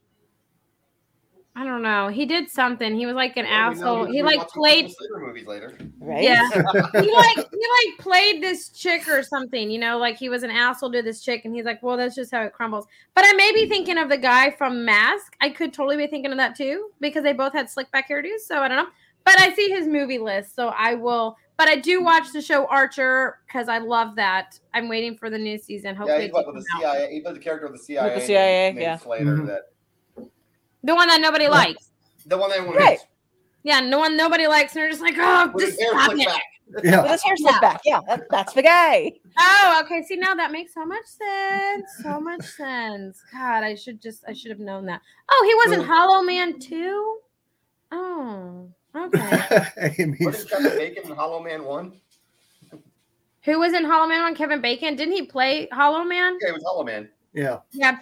I don't know. He did something. He was like an Well, asshole. he'll He be like played. Movies later. Right? Yeah. [LAUGHS] he like he like played this chick or something, you know, like he was an asshole to this chick, and he's like, well, that's just how it crumbles. But I may be thinking of the guy from Mask. I could totally be thinking of that too because they both had slick back hairdos. So I don't know, but I see his movie list, so I will. But I do watch the show Archer because I love that. I'm waiting for the new season. Hopefully, he's it what, with the out. CIA. He plays the character of the CIA. the CIA, yeah. Slater. Mhm. That the one that nobody Yeah. likes. the one that everyone Right. hates. Yeah, no one, nobody likes, and they're just like, oh, With just stop it. back. [LAUGHS] With his hair slicked back. Yeah, that, that's the guy. Oh, okay. See, now that makes so much sense. So much sense. God, I should just, I should have known that. Oh, he was in Hollow Man too. Oh, okay. [LAUGHS] What is Amy's. Kevin Bacon in Hollow Man one? Who was in Hollow Man on Kevin Bacon? Didn't he play Hollow Man? Yeah, it was Hollow Man. Yeah. Yeah.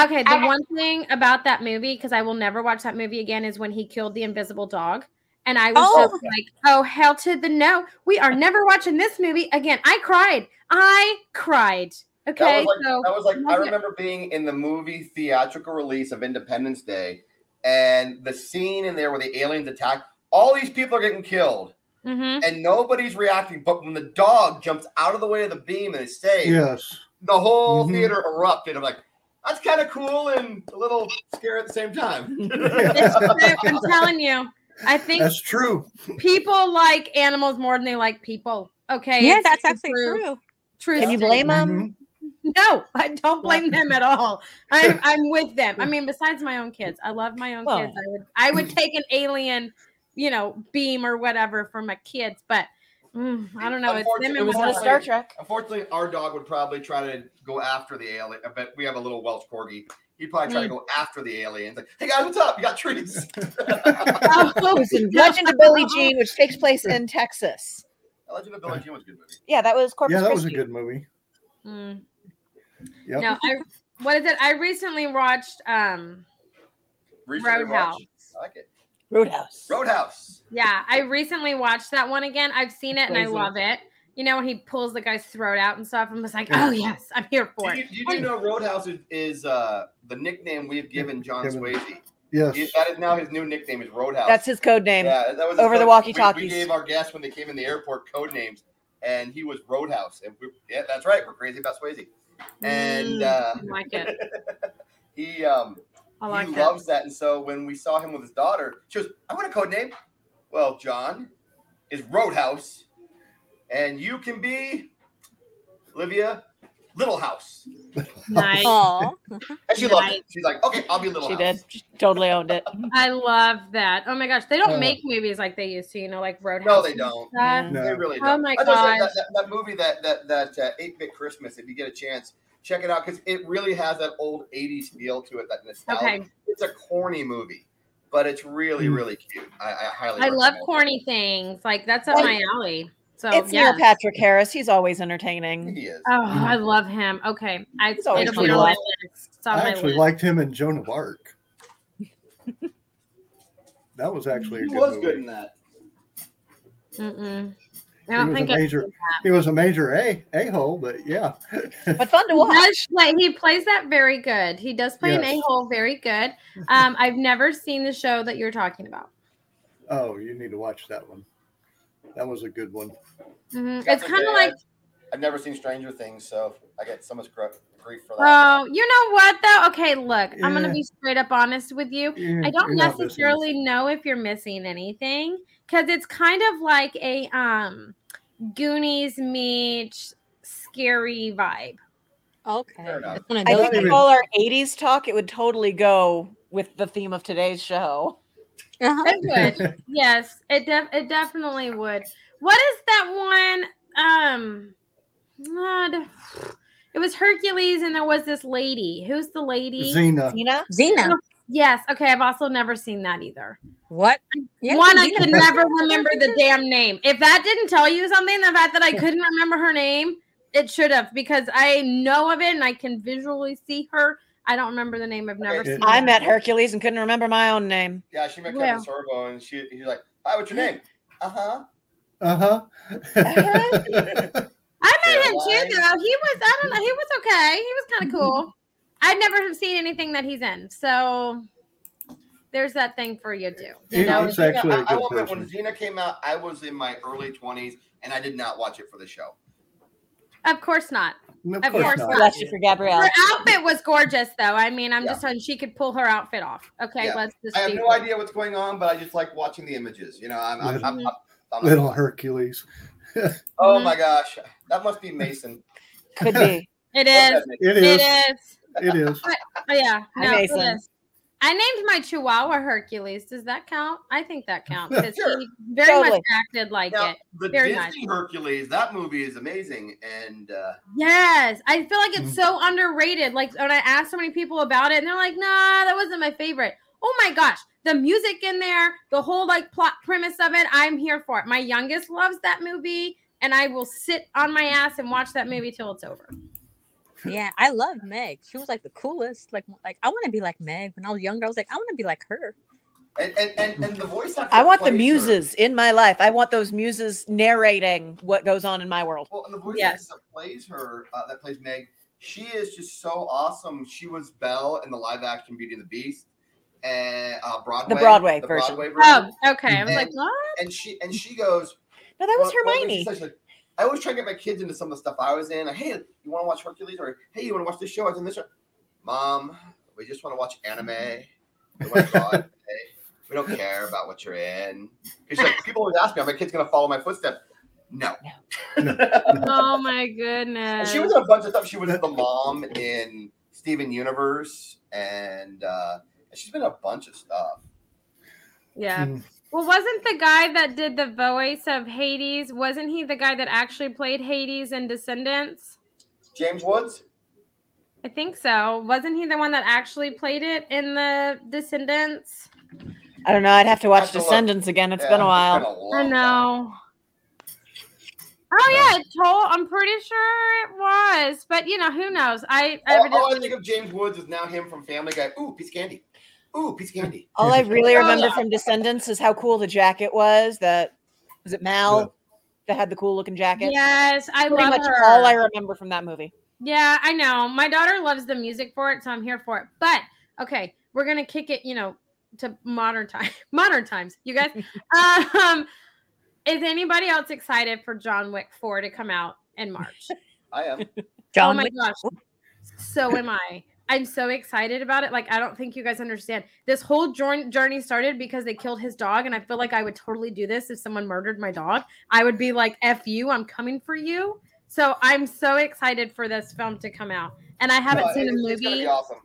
Okay. The one thing about that movie, because I will never watch that movie again, is when he killed the invisible dog. And I was Oh. just like, oh, hell to the no. We are never watching this movie again. I cried. I cried. Okay, that was like, so that was like I remember being in the movie theatrical release of Independence Day, and the scene in there where the aliens attack. All these people are getting killed, Mhm. and nobody's reacting. But when the dog jumps out of the way of the beam and is saved, Yes. the whole Mhm. theater erupted. I'm like, that's kind of cool and a little scary at the same time. [LAUGHS] It's true, I'm telling you. I think That's true. people like animals more than they like people. Okay. Yeah, that's actually true. True. Can you blame them? Mhm. No, I don't blame them at all. I'm [LAUGHS] I'm with them. I mean, besides my own kids, I love my own Well. kids. I would I would take an alien, you know, beam or whatever for my kids, but mm, I don't know. It's them It was on a Star Trek. Unfortunately, our dog would probably try to go after the alien. But we have a little Welsh corgi. He'd probably try to go after the aliens. Like, hey guys, what's up? You got treats? [LAUGHS] Oh, It was in Legend of Billie Jean, which takes place in Texas. Legend of Billie Jean was a good movie. Yeah, that was Corpus Yeah, that was a good movie. Mm. Yep. No, I what is it? I recently watched um Recently Roadhouse. watched- I like it. Roadhouse. Roadhouse. yeah, I recently watched that one again. I've seen it and I love it. You know, when he pulls the guy's throat out and stuff, and was like, oh yes, I'm here for Do it. you, do you know Roadhouse is, is uh, the nickname we've given John Given- Swayze? Yes. He- that is now his new nickname is Roadhouse. That's his code name. yeah, that was over his the walkie-talkies. We, we gave our guests when they came in the airport code names, and he was Roadhouse. And we, yeah, that's right. We're crazy about Swayze. And Mm, uh, I like it. [LAUGHS] he um, I like he that. loves that. And so when we saw him with his daughter, she goes, I want a code name. Well, John is Roadhouse, and you can be Olivia Little House. Nice. Aw. And she loved it. She's like, okay, I'll be Little She House. did. She totally owned it. I love that. Oh my gosh, they don't Uh, make movies like they used to, you know, like Roadhouse. No, they don't. No. They really Oh don't. Oh my I gosh. that, that, that movie, that that that uh, eight bit Christmas. If you get a chance, check it out because it really has that old '80s feel to it. That nostalgia. Okay. It's a corny movie, but it's really Mm. really cute. I, I highly. I love recommend it. corny things. Like that's up Well, my alley. So it's yeah. Neil Patrick Harris. He's always entertaining. He is. Oh, I love him. Okay, I, He's always it'll be fun on my list. It's on I actually list. liked him in Joan of Arc. [LAUGHS] that was actually a He good was movie. good in that. Mm-mm. I He don't was think a I've major. He was a major a a hole, but yeah. But fun to He watch. does play, he plays that very good. He does play an a hole very good. [LAUGHS] Um, I've never seen the show that you're talking about. oh, you need to watch that one. That was a good one. Mhm. It's kind of like, I've never seen Stranger Things, so I get so much gr- grief for that. oh, you know what though? Okay, look, I'm gonna be straight up honest with you. Yeah, I don't you're not missing necessarily know if you're missing anything because it's kind of like a um Goonies meets scary vibe. Okay. It's one of I those think if all our 80s talk, it would totally go with the theme of today's show. Uh-huh. It would. [LAUGHS] yes, it def- it definitely would. What is that one? Um, God, it was Hercules, and there was this lady. Who's the lady? Xena. Tina? Xena. Yes. Okay, I've also never seen that either. What? Yeah, one, I Xena. could never remember the damn name. If that didn't tell you something, the fact that I couldn't remember her name, it should have because I know of it and I can visually see her. I don't remember the name. I've never Okay. seen. I it. met Hercules and couldn't remember my own name. Yeah, she met Yeah. Kevin Sorbo, and she he's like, "Hi, what's your name?" Uh huh. Uh huh. I met him too, though. He was, I don't know, he was okay. He was kind of cool. I've never have seen anything that he's in. So there's that thing for you too. You know, was actually a I, I good will admit, when person. Xena came out, I was in my early twenties, and I did not watch it for the show. of course not. Of Of course course not. not. Bless you for Gabrielle. Her outfit was gorgeous, though. I mean, I'm Yeah. just saying she could pull her outfit off. Okay, Yeah. let's just I have no real. idea what's going on, but I just like watching the images. You know, I'm, I'm, I'm, I'm, I'm Little Hercules. Oh Mhm. my gosh, that must be Mason. Could be. It is. It It is. Is. It is. Oh, yeah. No, it Mason. is. I named my Chihuahua Hercules. Does that count? I think that [LAUGHS] counts because Sure. he very much acted like Now, it. the Very Disney Hercules, that movie is amazing, and uh, Yes, I feel like it's Mhm. so underrated. Like when I asked so many people about it, and they're like, "Nah, that wasn't my favorite." Oh my gosh, the music in there, the whole like plot premise of it, I'm here for it. My youngest loves that movie, and I will sit on my ass and watch that movie till it's over. Yeah, I love Meg. She was like the coolest. Like, like I want to be like Meg. When I was younger, I was like, I want to be like her. and, and, and, and the voice actor. I want the plays her- muses in my life. I want those muses narrating what goes on in my world. Well, and the voice Yes. actor that plays her, uh, that plays Meg, She is just so awesome. She was Belle in the live action Beauty and the Beast and uh, Broadway, Broadway version. Broadway version. Oh, okay. I was like, And- what? And she and she goes, No, that was Well, well, Hermione. it's such a- I always try to get my kids into some of the stuff I was in. Like, hey, you want to watch Hercules? Or hey, you want to watch this show? I was in this show. Mom, we just want to watch anime. We, wanna draw it. Hey, we don't care about what you're in. It's like people always ask me, "Are my kids going to follow my footsteps?" No. no. [LAUGHS] Oh my And goodness. she was in a bunch of stuff. She was at the mom in Steven Universe, and uh, she's been in a bunch of stuff. yeah. Well, wasn't the guy that did the voice of Hades? Wasn't he the guy that actually played Hades in Descendants? James Woods. I think so. Wasn't he the one that actually played it in the Descendants? I don't know. I'd have to watch Have to look. Descendants again. It's Yeah, been a while. long I time. know. Oh yeah, it told. I'm pretty sure it was, but you know who knows? I All, all I evidently- think of James Woods is now him from Family Guy. Ooh, piece of candy. Ooh, piece of candy. All I really Oh, remember from Descendants is how cool the jacket was. That was it Mal Yeah. that had the cool looking jacket. yes, I Pretty love much her. all I remember from that movie. Yeah, I know. My daughter loves the music for it, so I'm here for it. But okay, we're gonna kick it, you know, to modern time, [LAUGHS] modern times. You guys, [LAUGHS] um, is anybody else excited for John Wick Four to come out in March? I am. John oh my Wick. gosh, so am I. I'm so excited about it. Like, I don't think you guys understand. This whole journey started because they killed his dog, and I feel like I would totally do this if someone murdered my dog. I would be like, "F you, I'm coming for you." So I'm so excited for this film to come out, and I haven't No, seen a movie. awesome.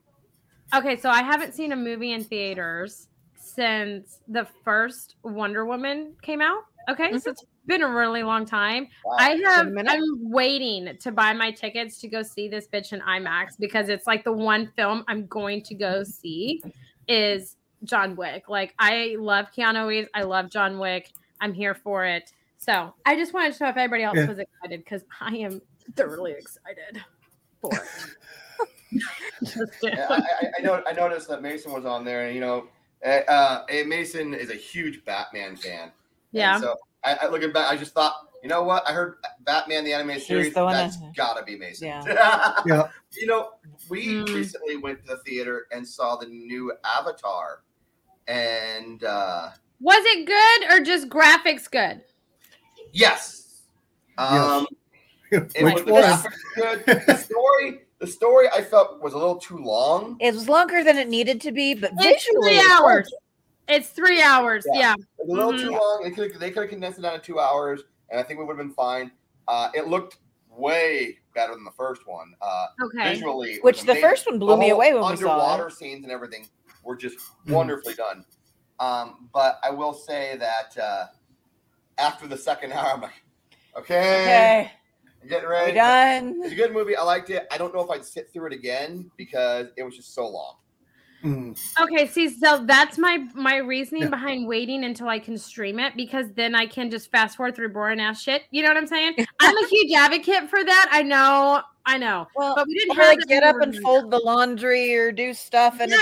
Okay, so I haven't seen a movie in theaters since the first Wonder Woman came out. Okay, so it's been a really long time. Wow. I have. I'm waiting to buy my tickets to go see this bitch in IMAX because it's like the one film I'm going to go see is John Wick. Like I love Keanu Reeves. I love John Wick. I'm here for it. So I just wanted to know if everybody else Yeah. was excited because I am thoroughly excited for it. [LAUGHS] Yeah, I, I, I know. I noticed that Mason was on there, and you know, uh, uh, eh, Mason is a huge Batman fan. And yeah. so I, I looking back, I just thought, you know what? I heard Batman the animated series. the one That's that- gotta be Mason. Yeah. [LAUGHS] Yeah. You know, we Mm. recently went to the theater and saw the new Avatar, and uh, Was it good or just graphics good? yes, um, [LAUGHS] it Which was the graphics good. The [LAUGHS] story, the story, I felt was a little too long. It was longer than it needed to be, but It's visually, three hours. It's three hours. Yeah. Yeah. It a little Mhm. too long. They could they could have condensed it down to two hours, and I think we would have been fine. Uh, it looked way better than the first one. Uh, Okay. Visually, Which the amazing. first one blew me away when we saw underwater it. scenes and everything were just Mhm. wonderfully done. Um, but I will say that uh, after the second hour, I'm like, okay, Okay, I'm getting we ready. done. It's a good movie. I liked it. I don't know if I'd sit through it again because it was just so long. Mm. Okay. See, so that's my my reasoning Yeah. behind waiting until I can stream it because then I can just fast forward through boring ass shit. You know what I'm saying? [LAUGHS] I'm a huge advocate for that. I know. I know. Well, But we didn't have like get up and were- fold the laundry or do stuff, and Yeah.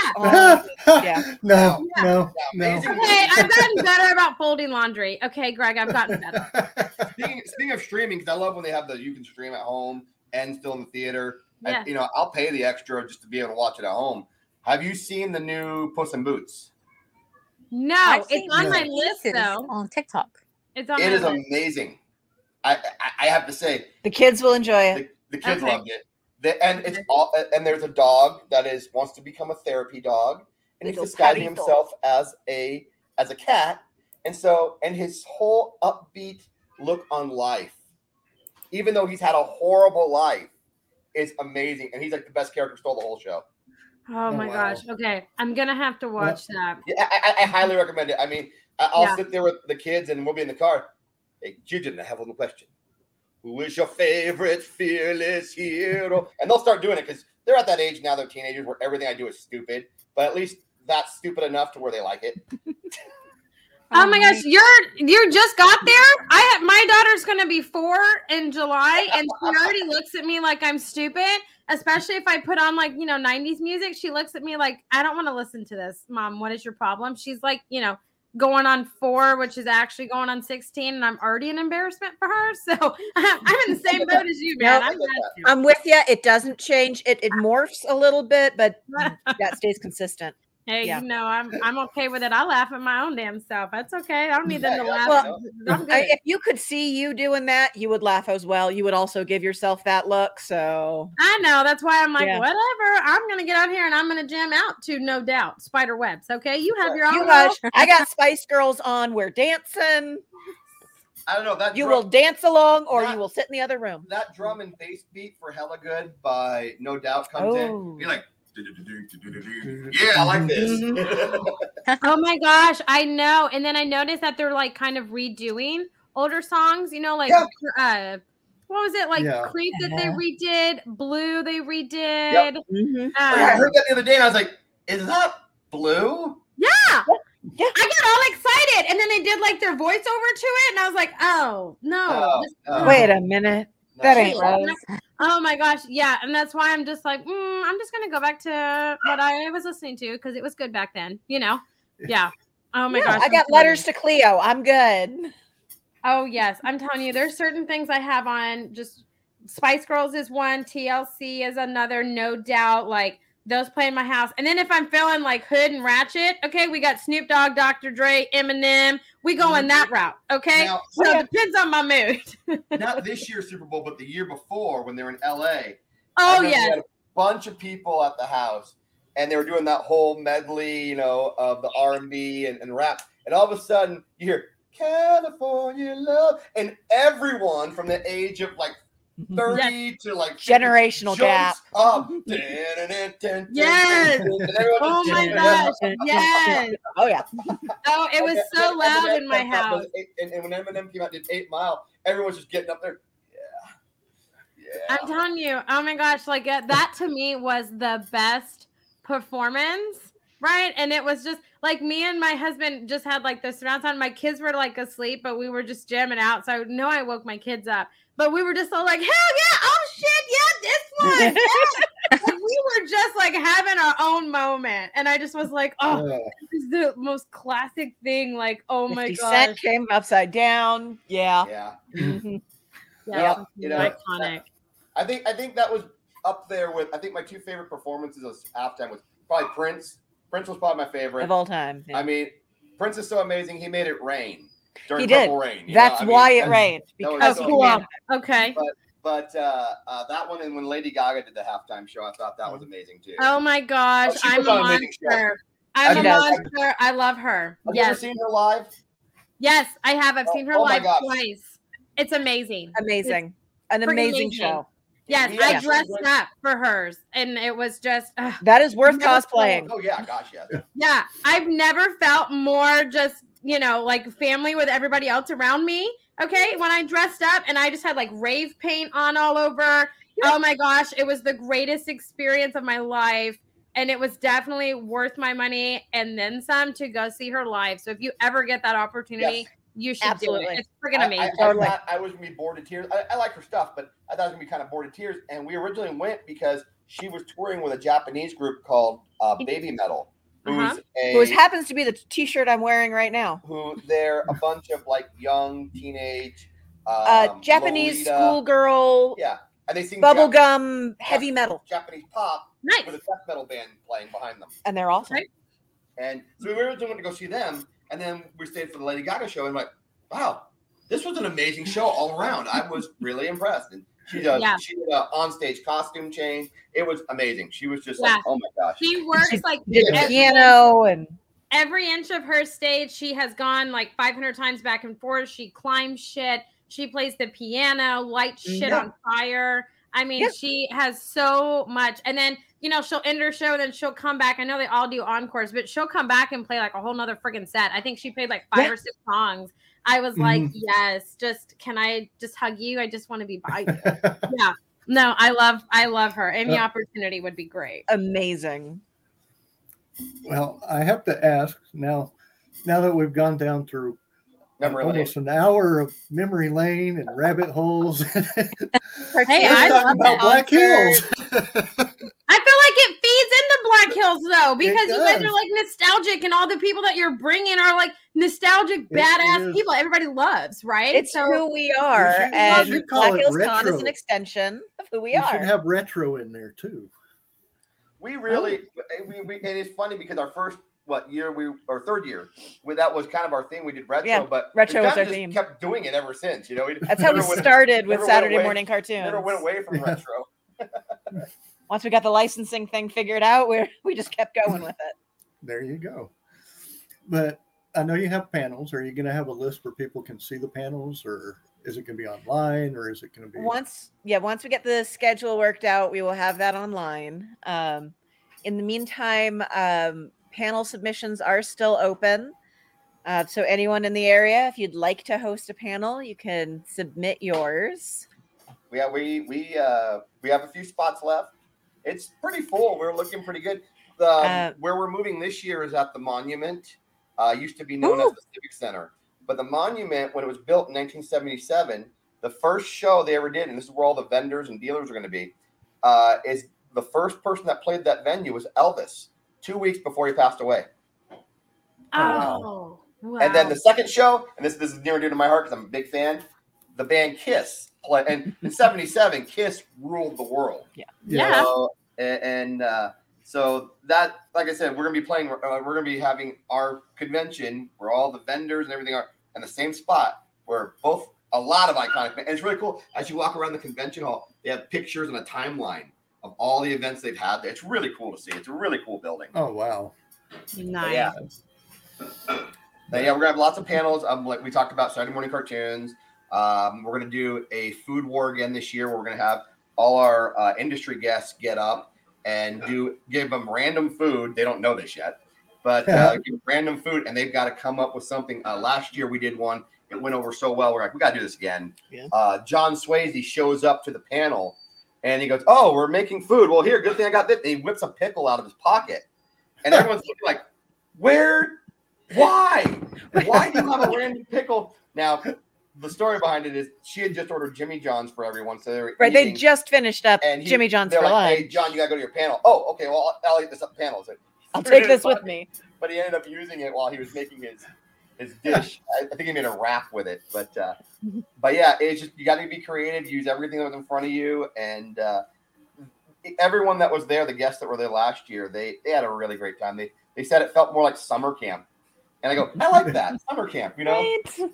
it's [LAUGHS] oh, yeah. No, Yeah. no, no. amazing. Okay, I've gotten better about folding laundry. Okay, Greg, I've gotten better. [LAUGHS] Speaking, speaking of streaming, because I love when they have the you can stream at home and still in the theater. I- Yeah. you know, I'll pay the extra just to be able to watch it at home. Have you seen the new Puss in Boots? No, I've it's on No. my list though. on TikTok. It's on It my is list. amazing. I, I I have to say The kids will enjoy it. the, the kids Okay. loved it. The, and it's all and there's a dog that is wants to become a therapy dog, and he's disguising perrito. himself as a as a cat, and so and his whole upbeat look on life, even though he's had a horrible life, is amazing, and he's like the best character, stole the whole show. Oh, oh my wow. gosh. Okay, I'm gonna have to watch that. Yeah, I, I, highly recommend it. I mean, I'll Yeah. sit there with the kids, and we'll be in the car. Hey, Julian, I have one question. Who is your favorite fearless hero? [LAUGHS] And they'll start doing it because they're at that age now. They're teenagers where everything I do is stupid, but at least that's stupid enough to where they like it. [LAUGHS] Oh my gosh, you're you just got there. I have my daughter's gonna be four in July, and she already [LAUGHS] looks at me like I'm stupid. Especially if I put on like you know '90s music, she looks at me like I don't want to listen to this, mom. What is your problem? She's like, you know, going on four, which is actually going on 16, and I'm already an embarrassment for her. So [LAUGHS] I'm in the same boat as you, man. Nope. I'm. I'm with you. It doesn't change. It it morphs a little bit, but [LAUGHS] that stays consistent. Hey, Yeah. you know, I'm I'm okay with it. I laugh at my own damn self. That's okay. I don't need them to laugh. well, I'm [CLEARS THROAT] good. I, if you could see you doing that, you would laugh as well. You would also give yourself that look. So I know. That's why I'm like, Yeah. whatever. I'm gonna get out here and I'm gonna jam out to no doubt spider webs. Okay, you have your own. you little- I got Spice Girls on. We're dancing. I don't know that You drum, will dance along, or Not- you will sit in the other room. that drum and bass beat for Hella Good by No Doubt comes in. Oh. You're like, yeah, I like this. [LAUGHS] Oh my gosh, I know. And then I noticed that they're like kind of redoing older songs. You know, like Yeah. uh, what was it like? Yeah. Creep that they Uh-huh. redid. Blue they redid. Mhm. Oh, yeah, I heard that the other day, and I was like, "Is that blue?" yeah. Yeah. I got all excited, and then they did like their voiceover to it, and I was like, "Oh no!" Oh, this- no. Wait a minute. No, That she- ain't Rose. Oh my gosh, yeah, and that's why I'm just like, mm, I'm just gonna go back to what I was listening to because it was good back then, you know. Yeah. Oh my Yeah, gosh, I got letters to Cleo. I'm good. Oh yes, I'm telling you, there's certain things I have on. Just Spice Girls is one, TLC is another, no doubt. Like those play in my house, and then if I'm feeling like Hood and Ratchet, okay, we got Snoop Dogg, Dr. Dre, Eminem. We going that mhm. route, okay? Now- so it depends on my mood. [LAUGHS] Not this year's Super Bowl, but the year before when they were in LA. Oh remember we yes, had a bunch of people at the house, and they were doing that whole medley, you know, of the R and B and rap. And all of a sudden, you hear California love, and everyone from the age of like thirty to like Generational gap. Up. [LAUGHS] Yes. [LAUGHS] Oh my gosh, [LAUGHS] yes. Oh yeah. Oh, it was so then- and loud then in my that- that house. eight- And, and when Eminem came out, did Eight Mile, everyone's just getting up there. Yeah, yeah. I'm telling you, oh my gosh, like uh, that to me was the best performance, right? And it was just like me and my husband just had like the surround sound. My kids were like asleep, but we were just jamming out. So I know I woke my kids up, but we were just all like, hell yeah, oh shit, yeah, this one. [LAUGHS] yeah." Like, we were just like having our own moment. And I just was like, oh, Uh, this is the most classic thing. Like, oh my god. Cent came upside down. Yeah. yeah. Mhm. Yeah, Well, you know, iconic. I think I think that was up there with I think my two favorite performances of halftime was probably Prince. Prince was probably my favorite. Of all time. yeah. I mean, Prince is so amazing. He made it rain during He did. Purple Rain. That's know? I mean, why it that's- rained. that was Because so cool. him. Okay. But uh, uh, that one and when Lady Gaga did the halftime show, I thought that was amazing too. Oh my gosh, she I'm puts a on an amazing show. monster. I'm She a monster. I love her. Have you ever seen her live? yes, I have. I've Oh- seen her oh live gosh. twice. It's amazing. Amazing. An amazing amazing. show. Yes, He I dressed went- up for hers, and it was just ugh. That is worth Never cosplaying. Oh yeah, gosh, yes. yeah. I've never felt more just you know like family with everybody else around me. Okay, when I dressed up and I just had like rave paint on all over. Oh my gosh, it was the greatest experience of my life. And it was definitely worth my money and then some to go see her live. So if you ever get that opportunity, Yes. You should do Absolutely. it. It's freaking amazing. I, I, Totally. thought I was gonna be bored to tears. I, I like her stuff, but I thought it was gonna be kind of bored to tears. And we originally went because she was touring with a Japanese group called uh, Baby Metal, who's Uh-huh. a Which happens to be the t-shirt I'm wearing right now. who they're a bunch of like young teenage Uh, um, Japanese schoolgirl, Yeah, and they sing Jap- bubblegum, heavy metal, Japanese pop nice. with a death metal band playing behind them. and they're awesome. Right. And so we were going to go see them, and then we stayed for the Lady Gaga show, and like, wow, this was an amazing show all around. I was really impressed. And she does, Yeah. she did an onstage costume change. It was amazing. She was just Yeah. like, oh my gosh. She works like the piano and every inch of her stage. She has gone like 500 times back and forth. She climbs shit. She plays the piano, lights shit Yeah. on fire. I mean, she has so much. And then, you know, she'll end her show, then she'll come back. I know they all do encores, but she'll come back and play like a whole nother freaking set. I think she played like five Yeah. or six songs. I was like, Mhm. yes, just can I just hug you? I just want to be by you. [LAUGHS] yeah. No, I love I love her. Any Yeah. opportunity would be great. amazing. well, I have to ask now. Now that we've gone down through Memory lane. almost an hour of memory lane and rabbit holes, [LAUGHS] Hey, I talk love about it. Black Hills. [LAUGHS] I feel like it feeds into Black Hills though, because you guys are like nostalgic, and all the people that you're bringing are like nostalgic, It badass is. people. Everybody loves, right? It's who we are, should- and you should call Black it Hills Con is an extension of who we you are. should have retro in there too. We really, we, we, and it's funny because our first what year we or third year, we, that was kind of our thing. We did retro, Yeah, but retro we was our just theme. Kept doing it ever since. You know, we That's how we never went- started with Saturday away- morning cartoons. Never went away from Yeah. retro. [LAUGHS] Once we got the licensing thing figured out, we we just kept going with it. [LAUGHS] There you go. But I know you have panels. Are you going to have a list where people can see the panels, or is it going to be online, or is it going to be? Once, yeah, once we get the schedule worked out, we will have that online. Um, in the meantime, um, panel submissions are still open. Uh, so anyone in the area, if you'd like to host a panel, you can submit yours. We have we we uh we have a few spots left. It's pretty full. We're looking pretty good. The Uh, where we're moving this year is at the monument. Uh, used to be known as the Civic Center, but the monument, when it was built in 1977, the first show they ever did, and this is where all the vendors and dealers are going to be, uh, is the first person that played that venue was Elvis. Two weeks before he passed away. oh, wow. And then the second show, and this this is near and dear to my heart because I'm a big fan. The band Kiss play, and in [LAUGHS] '77, Kiss ruled the world. Yeah. So, a- and uh, so that, like I said, we're gonna be playing. Uh, we're gonna be having our convention where all the vendors and everything are in the same spot, where both a lot of iconic. And it's really cool as you walk around the convention hall. They have pictures and a timeline of all the events they've had. It's really cool to see. It's a really cool building. Oh wow! nice. Yeah. But yeah, we're gonna have lots of panels. Um, like we talked about Saturday morning cartoons. Um, we're gonna do a food war again this year. We're gonna have all our uh, industry guests get up and do give them random food. They don't know this yet, but uh, [LAUGHS] give them random food, and they've got to come up with something. Uh, last year we did one. It went over so well. We're like, we gotta do this again. Yeah. Uh, John Swayze shows up to the panel, and he goes, "Oh, we're making food. Well, here, good thing I got this." And he whips a pickle out of his pocket, and everyone's looking like, "Where? Why? Why do you have a random pickle?" Now, the story behind it is she had just ordered Jimmy John's for everyone, so they were Right, they just finished up and he- Jimmy John's for like, lunch. Hey, John, you gotta go to your panel. Oh, okay. Well, I'll, I'll eat this up panel. So I'll take [LAUGHS] this with me. but he ended up using it while he was making his his dish. I, I think he made a wrap with it. But uh, but yeah, it's just you got to be creative. Use everything that was in front of you, and uh, everyone that was there, the guests that were there last year, they they had a really great time. They they said it felt more like summer camp, and I go, I like that [LAUGHS] summer camp. You know, Right?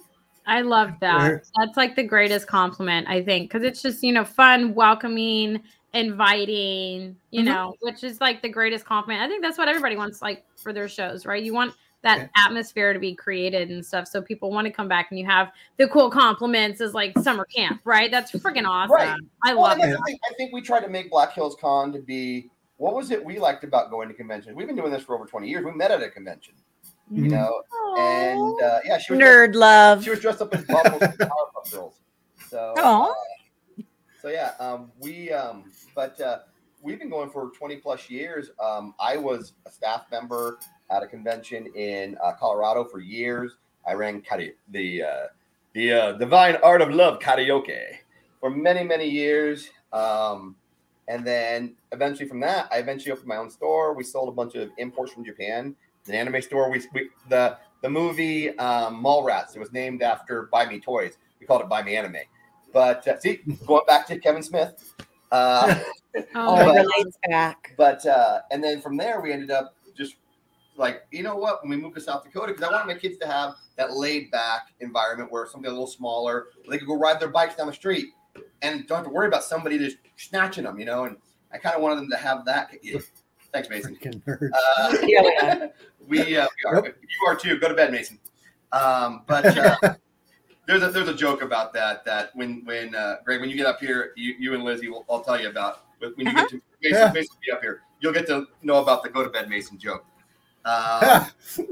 I love that. That's like the greatest compliment, I think, because it's just, you know, fun, welcoming, inviting, you Mhm. know, which is like the greatest compliment. I think that's what everybody wants, like for their shows, right? You want that Yeah. atmosphere to be created and stuff. So people want to come back and you have the cool compliments as like summer camp, right? That's freaking awesome. Right. I Well, love it. I think we tried to make Black Hills Con to be what was it we liked about going to conventions? We've been doing this for over 20 years. We met at a convention, you Mhm. know, and uh, yeah, she was Nerd love. She was dressed up as Bubbles and Powerpuff Girls. So, uh, so yeah, um, we, um, but uh, we've been going for 20 plus years. Um, I was a staff member at a convention in uh, Colorado for years. I ran karaoke, the uh, the uh, Divine Art of Love karaoke for many many years. Um, and then eventually from that, I eventually opened my own store. We sold a bunch of imports from Japan. An anime store. We, we the the movie um, Mallrats. It was named after Buy Me Toys. We called it Buy Me Anime. But uh, see, going back to Kevin Smith. Uh, [LAUGHS] All but- relates back. but uh, and then from there we ended up like you know what when we moved to South Dakota because I wanted my kids to have that laid back environment where something a little smaller where they could go ride their bikes down the street and don't have to worry about somebody just snatching them, you know. And I kind of wanted them to have that. [LAUGHS] Yeah. Thanks, Mason. Uh, [LAUGHS] Yeah, we are. [LAUGHS] we, uh, we are. You are too. Go to bed, Mason. Um, but uh, there's a there's a joke about that. That when when uh, Greg, when you get up here, you, you and Lizzie, will, I'll tell you about. When you get to Mason, Yeah. Mason be up here, you'll get to know about the go to bed Mason joke. Um, [LAUGHS]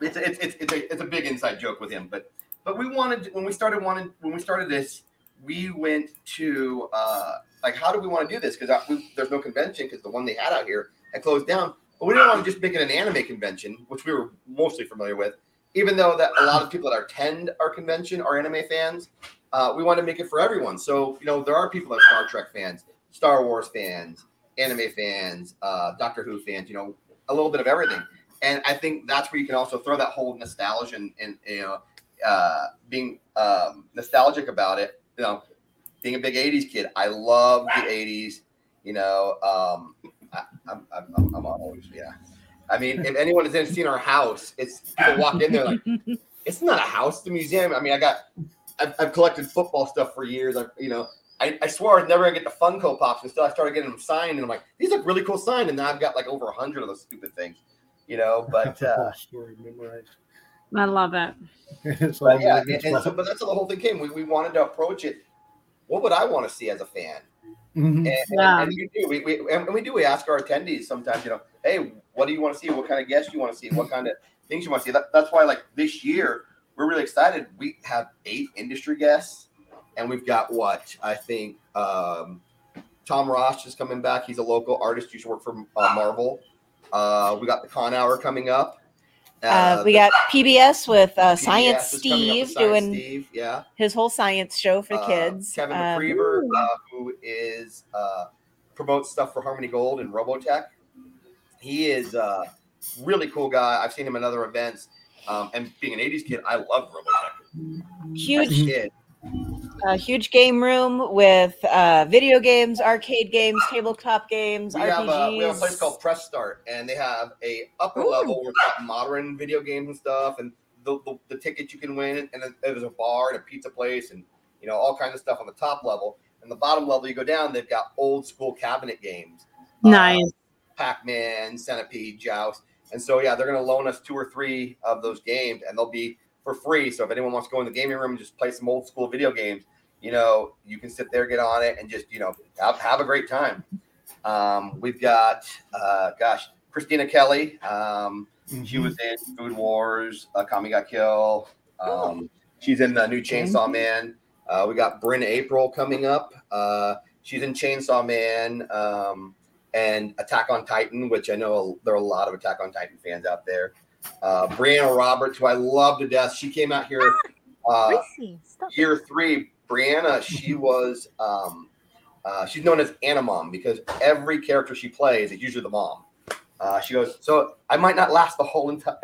it's, a- it's, it's, it's, a, it's a big inside joke with him, but but we wanted when we started wanted when we started this, we went to uh, like how do we want to do this because there's no convention because the one they had out here had closed down. But we didn't want to just make it an anime convention, which we were mostly familiar with. Even though that a lot of people that attend our convention are anime fans, uh, we want to make it for everyone. So you know there are people that are Star Trek fans, Star Wars fans, anime fans, uh, Doctor Who fans, you know, a little bit of everything. And I think that's where you can also throw that whole nostalgia and, and you know, uh, being um, nostalgic about it. You know, being a big '80s kid, I love the '80s. You know, um, I, I'm, I'm, I'm, I'm always yeah. I mean, if anyone has ever seen our house, it's people walk in there like [LAUGHS] it's not a house, it's a museum. I mean, I got I've, I've collected football stuff for years. I, you know, I, I swore I was never gonna get the Funko Pops until I started getting them signed, and I'm like, these look really cool signed, and now I've got like over a hundred of those stupid things. You know, [LAUGHS] but uh, story memorized. I love it. [LAUGHS] It's but yeah, and, and so, but that's how the whole thing came. We, we wanted to approach it. What would I want to see as a fan? Mhm. And, and- Yeah. and we do. We, we and we do. We ask our attendees sometimes. You know, hey, what do you want to see? What kind of guests you want to see? What kind of things you want to see? That, that's why, like this year, we're really excited. We have eight industry guests, and we've got what I think. Um, Tom Ross is coming back. He's a local artist. Used to work for uh, Marvel. Uh, we got the Con Hour coming up. Uh, we the got PBS with uh, PBS Science is coming up Steve Science doing Steve, yeah. his whole science show for Uh, kids. Kevin Um, McKeever, uh, who is uh, promotes stuff for Harmony Gold and Robotech. He is a really cool guy. I've seen him in other events. Um, and being an '80s kid, I love Robotech. As a huge, uh, game room with uh, video games, arcade games, tabletop games, we RPGs. have, a, we have a place called Press Start, and they have a upper Ooh. level where it's got modern video games and stuff, and the, the, the tickets you can win, and there's a bar and a pizza place, and you know all kinds of stuff on the top level. And the bottom level, you go down, they've got old school cabinet games. Uh, Nice. Pac-Man, Centipede, Joust. And so yeah, they're gonna loan us two or three of those games and they'll be for free. So if anyone wants to go in the gaming room and just play some old school video games, you know, you can sit there, get on it, and just, you know, have, have a great time. Um, we've got uh gosh, Christina Kelly. Um, she was in Food Wars, uh, Kami Got Kill. Um, she's in the new Chainsaw Man. Uh, we got Brynn Apprill coming up. Uh, she's in Chainsaw Man um, and Attack on Titan, which I know there are a lot of Attack on Titan fans out there. Uh, Brianna Roberts, who I love to death. She came out here uh, Gracie, stop it. year three. Brianna, she [LAUGHS] was um, uh, she's known as Anna Mom because every character she plays is usually the mom. Uh, she goes, so I might not last the whole entire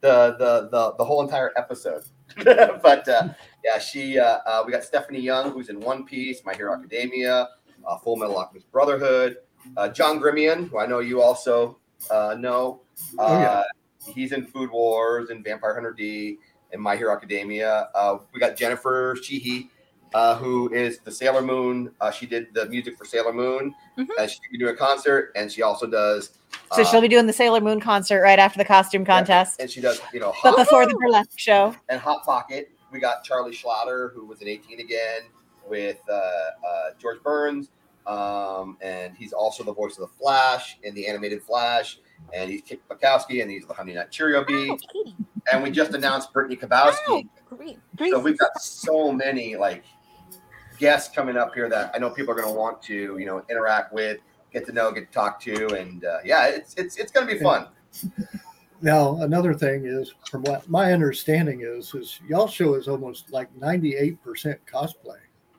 the, the the the whole entire episode, [LAUGHS] but uh, yeah, she uh, uh, we got Stephanie Young who's in One Piece, My Hero Academia, uh, Full Metal Alchemist Brotherhood, uh, John Gremillion, who I know you also uh, know. Uh, Oh, yeah. He's in Food Wars and Vampire Hunter D and My Hero Academia. Uh, we got Jennifer Cihi, uh, who is the Sailor Moon. Uh, she did the music for Sailor Moon. Mhm. And she can do a concert, and she also does. so she'll be doing the Sailor Moon concert right after the costume contest, and she does, you know, but before the burlesque show. and Hot Pocket. We got Charlie Schlatter, who was in 18 again with uh, uh, George Burns, um, and he's also the voice of the Flash in the animated Flash. And he's Kick Buttowski, and he's the Honey Nut Cheerio Bee. Oh. And we just announced Brittney Oh, Karbowski. great. So we've got so many like guests coming up here that I know people are going to want to, you know, interact with, get to know, get to talk to, and uh, yeah, it's it's it's going to be fun. Now, another thing is, from what my understanding is, is y'all show is almost like 98% cosplay.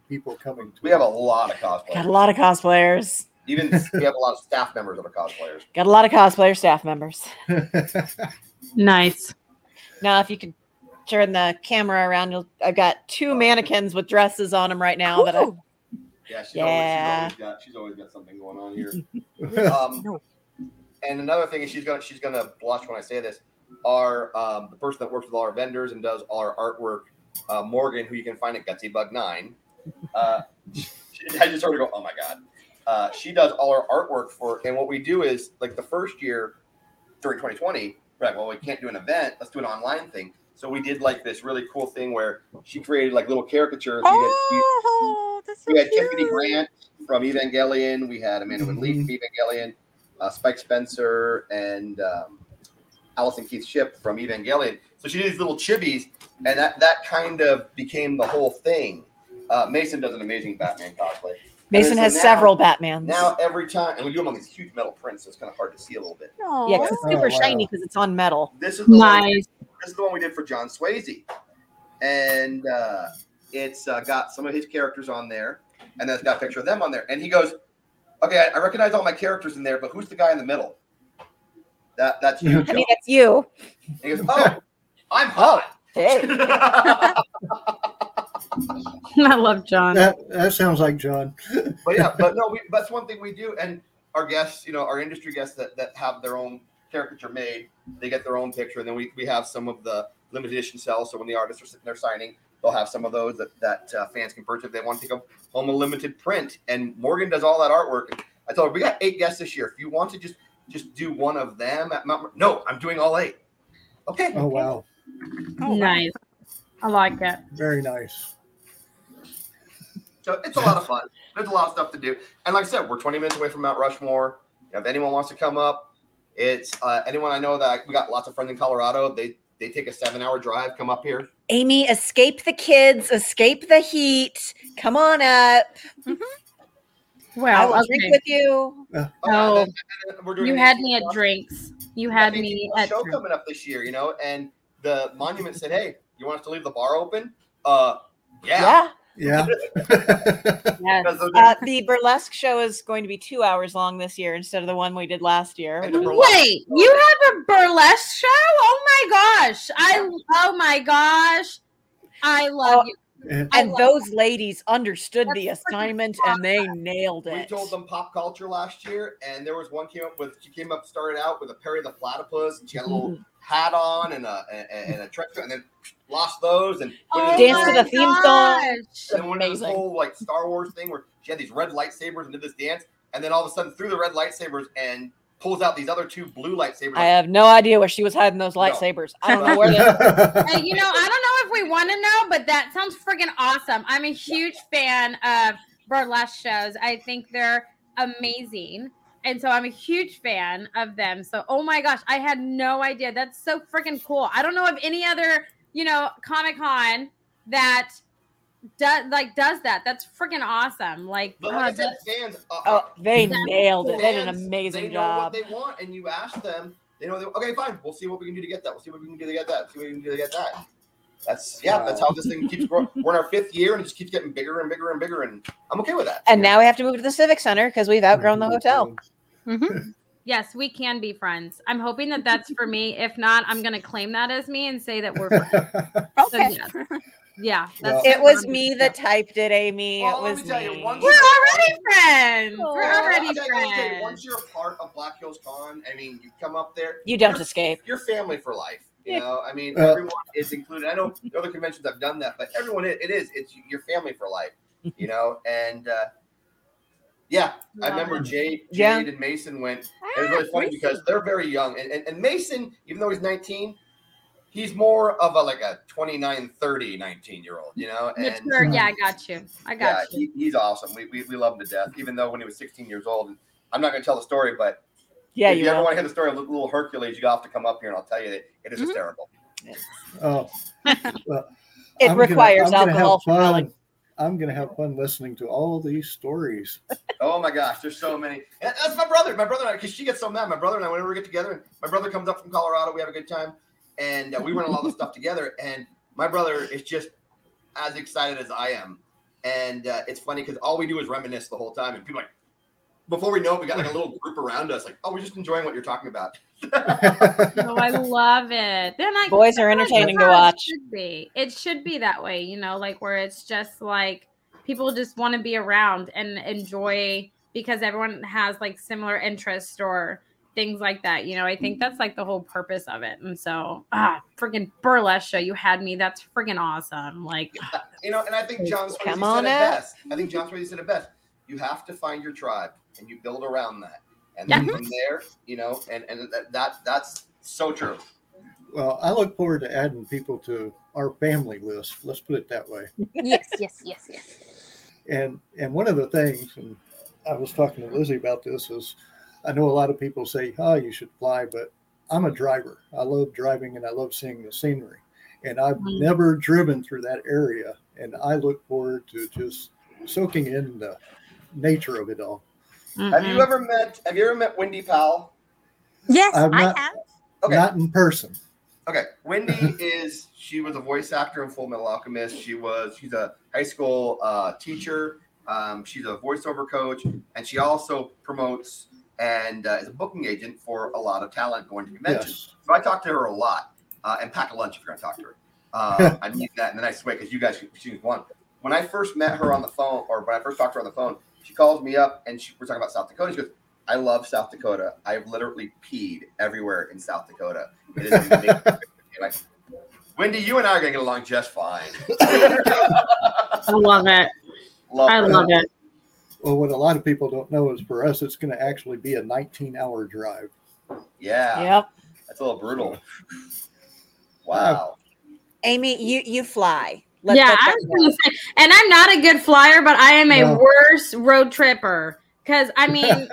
People coming to We have a lot of cosplay. Got a lot of cosplayers. Even we have a lot of staff members that are cosplayers. Got a lot of cosplayer staff members. [LAUGHS] Nice. Now, if you could turn the camera around, you'll. I've got two mannequins with dresses on them right now. That I, Yeah, she's, Yeah. Always, she's always got she's always got something going on here. [LAUGHS] Um, No. And another thing is she's gonna she's gonna blush when I say this. Our um, the person that works with all our vendors and does all our artwork, uh, Morgan, who you can find at Gutsy Bug Nine. Uh, she, [LAUGHS] I just heard her go, oh my god. Uh, she does all our artwork for, and what we do is like the first year during 2020, we're well, we can't do an event. Let's do an online thing. So we did like this really cool thing where she created like little caricatures. We had- we- Oh, that's so we had cute. Tiffany Grant from Evangelion. We had Amanda Lee from Evangelion, uh, Spike Spencer, and um, Allison Keith Ship from Evangelion. So she did these little chibis, and that that kind of became the whole thing. Uh, Mason does an amazing Batman cosplay. Mason has now- several Batmans. Now every time, and we do them on these huge metal prints, so it's kind of hard to see a little bit. Aw. yeah, 'cause it's super Oh, wow. shiny because it's on metal. This is the one, this is the one we did for John Swayze, and uh, it's uh, got some of his characters on there, and then it's got a picture of them on there. And he goes, Okay, I, I recognize all my characters in there, but who's the guy in the middle? That that's you. I mean, that's you. And he goes, "Oh, I'm hot." Hey. [LAUGHS] [LAUGHS] [LAUGHS] I love John. That that sounds like John. [LAUGHS] but yeah, but no, we, that's one thing we do. And our guests, you know, our industry guests that, that have their own caricature made, they get their own picture. And then we, we have some of the limited edition cells. So when the artists are sitting there signing, they'll have some of those that, that uh, fans can purchase if they want to take home a limited print. And Morgan does all that artwork. I told her, we got eight guests this year. If you want to just just do one of them at Mount, Mer- no, I'm doing all eight. Okay. Oh wow, Oh, wow. nice. I like it. very nice. So it's a lot of fun. There's a lot of stuff to do. And like I said, we're 20 minutes away from Mount Rushmore. If anyone wants to come up, it's uh, anyone I know that we got lots of friends in Colorado. They they take a seven hour drive, come up here. Amy, escape the kids, escape the heat. Come on up. Well I Well, will drink with you. Oh, Oh, and then- and then we're doing You had me at plus- drinks. You had me at show drinks. coming up this year, you know, and the monument said, "Hey, you want us to leave the bar open?" Uh, yeah. Yeah. Yeah. [LAUGHS] Yes. Uh, the burlesque show is going to be two hours long this year instead of the one we did last year. And which the was- burlesque- Wait, you have a burlesque show? Oh my gosh. I oh my gosh. I love Oh, you. And- I and love those ladies understood the That's freaking assignment and they nailed it. we told them pop culture last year, and there was one came up with she came up started out with a Perry the Platypus, and she had a little hat on and a and, and a trench coat, and then lost those and oh went into Dance to the theme song. gosh. and went into this Amazing. whole like Star Wars thing where she had these red lightsabers and did this dance, and then all of a sudden threw the red lightsabers and pulls out these other two blue lightsabers. I have no idea where she was hiding those lightsabers. [LAUGHS] I don't know where they [LAUGHS] Hey, you know, I don't know if we want to know, but that sounds freaking awesome. I'm a huge fan of burlesque shows. I think they're amazing. And so I'm a huge fan of them. So, oh my gosh, I had no idea. That's so freaking cool. I don't know of any other, you know, Comic Con that does like does that. That's freaking awesome. Like, But God, like said, fans, uh, Oh, they That's nailed it. They did an fans, amazing they know job. what they want, and you ask them, they know. They, okay, fine. We'll see what we can do to get that. We'll see what we can do to get that. See what we can do to get that. That's yeah. That's how this thing keeps growing. We're in our fifth year, and it just keeps getting bigger and bigger and bigger, and I'm okay with that. And now we have to move to the Civic Center because we've outgrown the mm-hmm. hotel. Mm-hmm. Yes, we can be friends. I'm hoping that that's for me. [LAUGHS] If not, I'm going to claim that as me and say that we're friends. [LAUGHS] Okay. So, yeah. Yeah, Well- It was me that do. typed it, Amy. Well, it was me You, once we're already friends. Aw. We're already tell you- I'll friends. Once you're a part of Black Hills Con, I mean, you come up there, You don't you're- escape. You're family for life. You know, I mean, Uh, everyone is included. I know the other conventions have done that, but everyone it, it is. It's your family for life. [LAUGHS] You know, and uh, yeah, I remember it. Jade, Jade Yeah. and Mason went. It was really funny because they're very young, and, and and Mason, even though he's 19, he's more of a like a 29, 30, 19 year old. You know, and Mature. Yeah, I got you. I yeah, got you. he, he's awesome. We, we we love him to death. Even though when he was 16 years old, and I'm not going to tell the story, but Yeah, if you you ever will. want to hear the story of little Hercules, you have to come up here, and I'll tell you that it is Mhm. hysterical. oh, [LAUGHS] It I'm gonna- requires I'm gonna have alcohol for fun- telling. I'm going to have fun listening to all these stories. [LAUGHS] Oh my gosh, there's so many. And that's my brother. My brother and I, because she gets so mad. My brother and I, whenever we get together, my brother comes up from Colorado, we have a good time, and uh, we run a lot of stuff together. And my brother is just as excited as I am. And uh, it's funny because all we do is reminisce the whole time, and people like, before we know it, we got like a [LAUGHS] little group around us, like, oh, we're just enjoying what you're talking about. [LAUGHS] Oh, I love it. Then I Boys are entertaining to watch. It should be. It should be that way, you know, like where it's just like people just want to be around and enjoy because everyone has like similar interests or things like that. You know, I think that's like the whole purpose of it. And so, ah, freaking burlesque show, you had me. That's freaking awesome. Like, [LAUGHS] You know, and I think John Swayze Come said on it best. I think John Swayze said it best. You have to find your tribe, and you build around that, and then Yeah. from there, you know, and and that, that that's so true. well, I look forward to adding people to our family list. Let's put it that way. yes, yes, yes, yes. And and one of the things, and I was talking to Lizzie about this, is I know a lot of people say, "Oh, you should fly," but I'm a driver. I love driving and I love seeing the scenery. And I've Mm. never driven through that area, and I look forward to just soaking in the nature of it all. Have mm-mm. you ever met? Have you ever met Wendy Powell? Yes, I'm I not- have. Okay. Not in person. Okay, Wendy [LAUGHS] is she was a voice actor in Fullmetal Alchemist. She was she's a high school uh, teacher Um, she's a voiceover coach, and she also promotes and uh, is a booking agent for a lot of talent going to conventions. Yes. So I talk to her a lot, uh, and pack a lunch if you're going to talk to her. Uh, [LAUGHS] I mean that in the nicest way because you guys, she's one. When I first met her on the phone, or when I first talked to her on the phone, she calls me up and she, we're talking about South Dakota. She goes, "I love South Dakota. I've literally peed everywhere in South Dakota. It is amazing." [LAUGHS] like, Wendy, you and I are going to get along just fine. I love it. Love I her. love it. Well, what a lot of people don't know is for us, it's going to actually be a 19 hour drive. Yeah, Yep. that's a little brutal. Wow. Amy, you you fly. Let yeah, I was gonna say, and I'm not a good flyer, but I am a No. worse road tripper. Because I [LAUGHS] mean,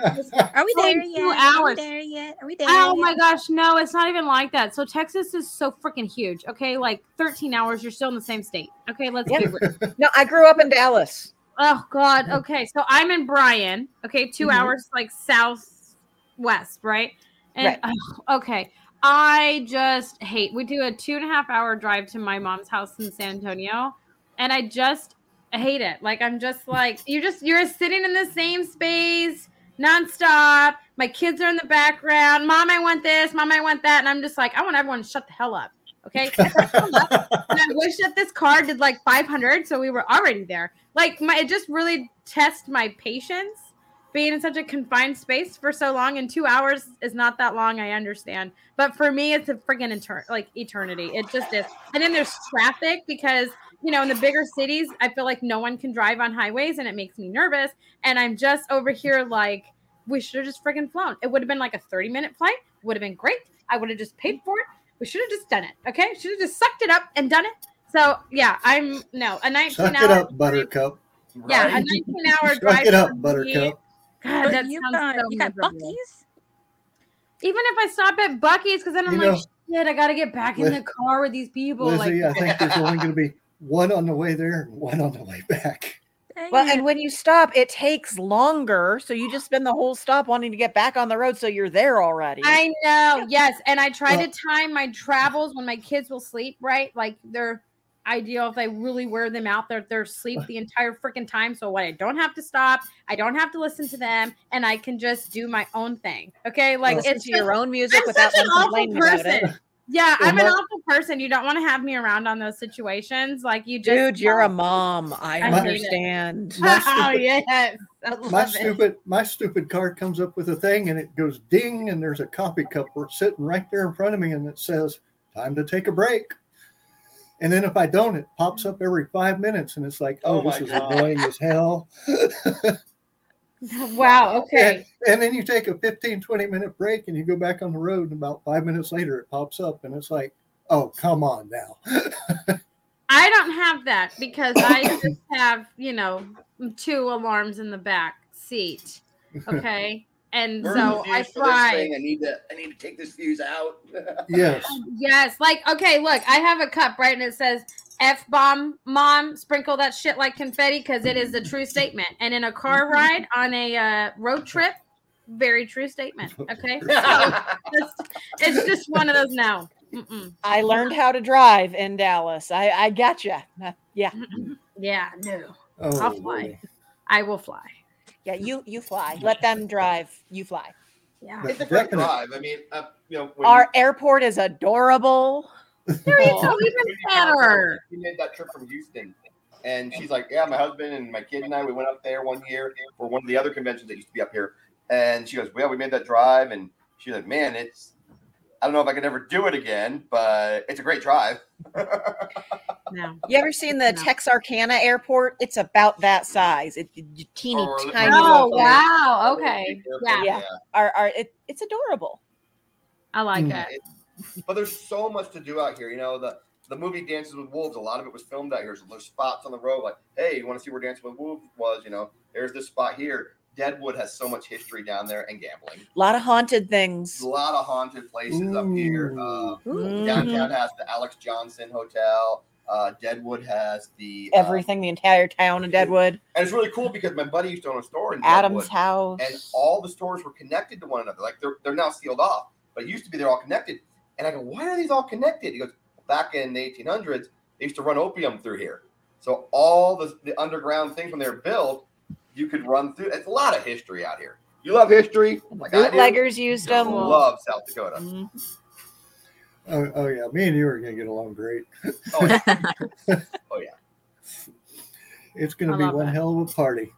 Are we Going there two yet? Are we there yet? Are we there? oh yet? my gosh, no, it's not even like that. So Texas is so freaking huge. Okay, like 13 hours, you're still in the same state. Okay, let's be Yep. real. No, I grew up in Dallas. Oh God. Okay, so I'm in Bryan. Okay, 2 Mhm. hours like southwest, right? And ugh, okay, I just hate. We do a two and a half hour drive to my mom's house in San Antonio, and I just hate it. Like I'm just like you're just you're sitting in the same space nonstop. My kids are in the background. Mom, I want this. Mom, I want that. And I'm just like, I want everyone to shut the hell up. Okay. [LAUGHS] and I wish that this car did like 500, so we were already there. Like, my it just really tests my patience being in such a confined space for so long. And two hours is not that long, I understand. But for me, it's a freaking etern- like eternity. It just is. And then there's traffic because you know in the bigger cities, I feel like no one can drive on highways, and it makes me nervous. And I'm just over here like, we should have just freaking flown. It would have been like a 30 minute flight. Would have been great. I would have just paid for it. We should have just done it. Okay. Should have just sucked it up and done it. So yeah, I'm no a 19 Suck hour. it up, Buttercup. Yeah, a 19 hour [LAUGHS] Suck drive. it up, for me- Buttercup. God, But that you sounds got so you got. Buc-ee's. Even if I stop at Buc-ee's, because then I'm You like, shit, I got to get back in the car with these people. Lizzie, like, I think there's only going to be one on the way there one on the way back. Well, Dang and when you stop, it takes longer. So you just spend the whole stop wanting to get back on the road, so you're there already. I know, [LAUGHS] yes. And I try Well- to time my travels when my kids will sleep, right? Like they're ideal if I really wear them out there, they're asleep the entire freaking time. So what I don't have to stop, I don't have to listen to them, and I can just do my own thing. Okay. Like Listen it's to your own music I'm without such them an awful complaining about it. person. Yeah, I'm an uh-huh. awful person. You don't want to have me around on those situations. Like you just Dude, you're a mom. I, I understand. [LAUGHS] Oh, my oh stupid- yes. I love My it. stupid, my stupid car comes up with a thing and it goes ding, and there's a coffee cup sitting right there in front of me, and it says, "Time to take a break." And then if I don't, it pops up every five minutes, and it's like, Oh "Oh, this is God. annoying as hell." [LAUGHS] Wow. Okay. And then you take a 15, 20 minute break and you go back on the road, and about five minutes later, it pops up, and it's like, "Oh, come on now." [LAUGHS] I don't have that because I just have, you know, two alarms in the back seat. [LAUGHS] Okay. And Burn so I fuse for fly. I need to. I need to take this fuse out. [LAUGHS] yes. Yes. Like, okay, look, I have a cup, right? And it says F bomb, mom, sprinkle that shit like confetti because it is a true statement. And in a car [LAUGHS] ride on a uh, road trip, very true statement. [LAUGHS] Okay. So it's, it's just one of those now. Mm-mm. I learned how to drive in Dallas. I, I gotcha. Uh, Yeah. Yeah, no. Oh, I'll fly. boy. I will fly. Yeah, you you fly. Let them drive. You fly. Yeah. it's a great drive. I mean, uh, you know, when Our airport is adorable. There you go. Even better. We made that trip from Houston, and she's like, "Yeah, my husband and my kid and I, we went up there one year for one of the other conventions that used to be up here." And she goes, "Well, we made that drive," and she's like, "Man, it's." I don't know if I could ever do it again, but it's a great drive. [LAUGHS] No. You ever seen the No. Texarkana airport? It's about that size. It's teeny Or- tiny. Oh little thing. wow. Okay. Yeah. Yeah. Our, our, it, it's adorable. I like Mm. it. But there's so much to do out here. You know, the the movie Dances with Wolves, a lot of it was filmed out here. So there's spots on the road like, hey, you want to see where Dances with Wolves was? You know, there's this spot here. Deadwood has so much history down there and gambling. A lot of haunted things. a lot of haunted places up here. Uh, Mhm. Downtown has the Alex Johnson Hotel. Uh, Deadwood has the uh, Everything, the entire town of Deadwood, and it's really cool because my buddy used to own a store in Adam's Deadwood, house. and all the stores were connected to one another. Like they're they're now sealed off, but it used to be they're all connected. And I go, why are these all connected? He goes, back in the 1800s, they used to run opium through here. So all the, the underground things when they were built, you could run through. It's a lot of history out here. You love history, like Bootleggers used them. love South Dakota. Mhm. Oh, oh yeah, me and you are going to get along great. Oh yeah. [LAUGHS] oh yeah. It's going I to be one that. hell of a party.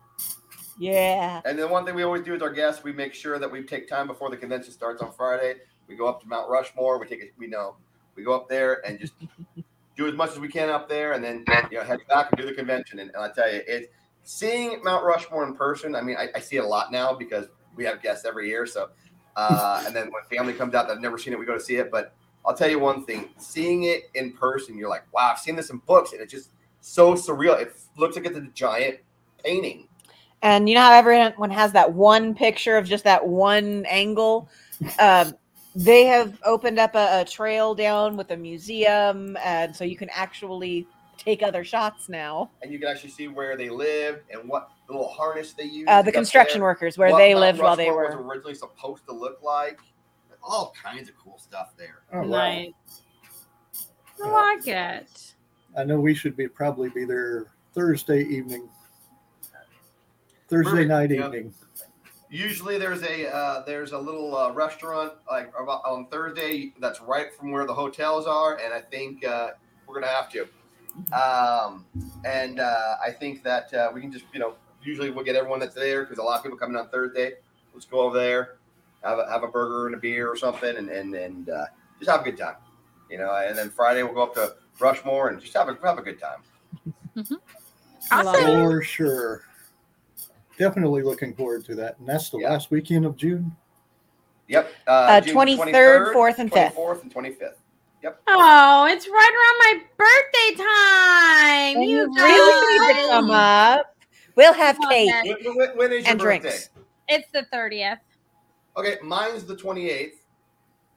Yeah. And then one thing we always do with our guests, we make sure that we take time before the convention starts on Friday. We go up to Mount Rushmore. We take it. We know we go up there and just [LAUGHS] do as much as we can up there, and then you know head back and do the convention. And, and I tell you, it's seeing Mount Rushmore in person. I mean, I, I see it a lot now because we have guests every year. So, uh, and then when family comes out that've never seen it, we go to see it. But I'll tell you one thing: seeing it in person, you're like, wow, I've seen this in books, and it's just so surreal. It looks like it's a giant painting. And you know how everyone has that one picture of just that one angle? Um, they have opened up a, a trail down with a museum, and so you can actually take other shots now. and you can actually see where they lived and what the little harness they used. Uh, the construction there, workers where what they Mount lived while they were. was originally supposed to look like. All kinds of cool stuff there. Oh, wow. Nice. I like it. I know we should be probably be there Thursday evening, Thursday Perfect, night yeah. evening. Usually there's a uh, there's a little uh, restaurant like about on Thursday that's right from where the hotels are, and I think uh, we're gonna have to. Um, and uh, I think that uh, we can just you know usually we'll get everyone that's there because a lot of people coming on Thursday. Let's go over there, have a, have a burger and a beer or something, and and and uh, just have a good time. You know, and then Friday we'll go up to Rushmore and just have a have a good time. awesome. For sure. Definitely looking forward to that. And that's the Yeah. last weekend of June. Yep. Uh, June 23rd, 4th, and 5th. 24th, and 25th. Oh, it's right around my birthday time. And you you really need to come up. We'll have Love cake. it. When, when- when is your And birthday? drinks. It's the 30th. Okay, mine's the 28th.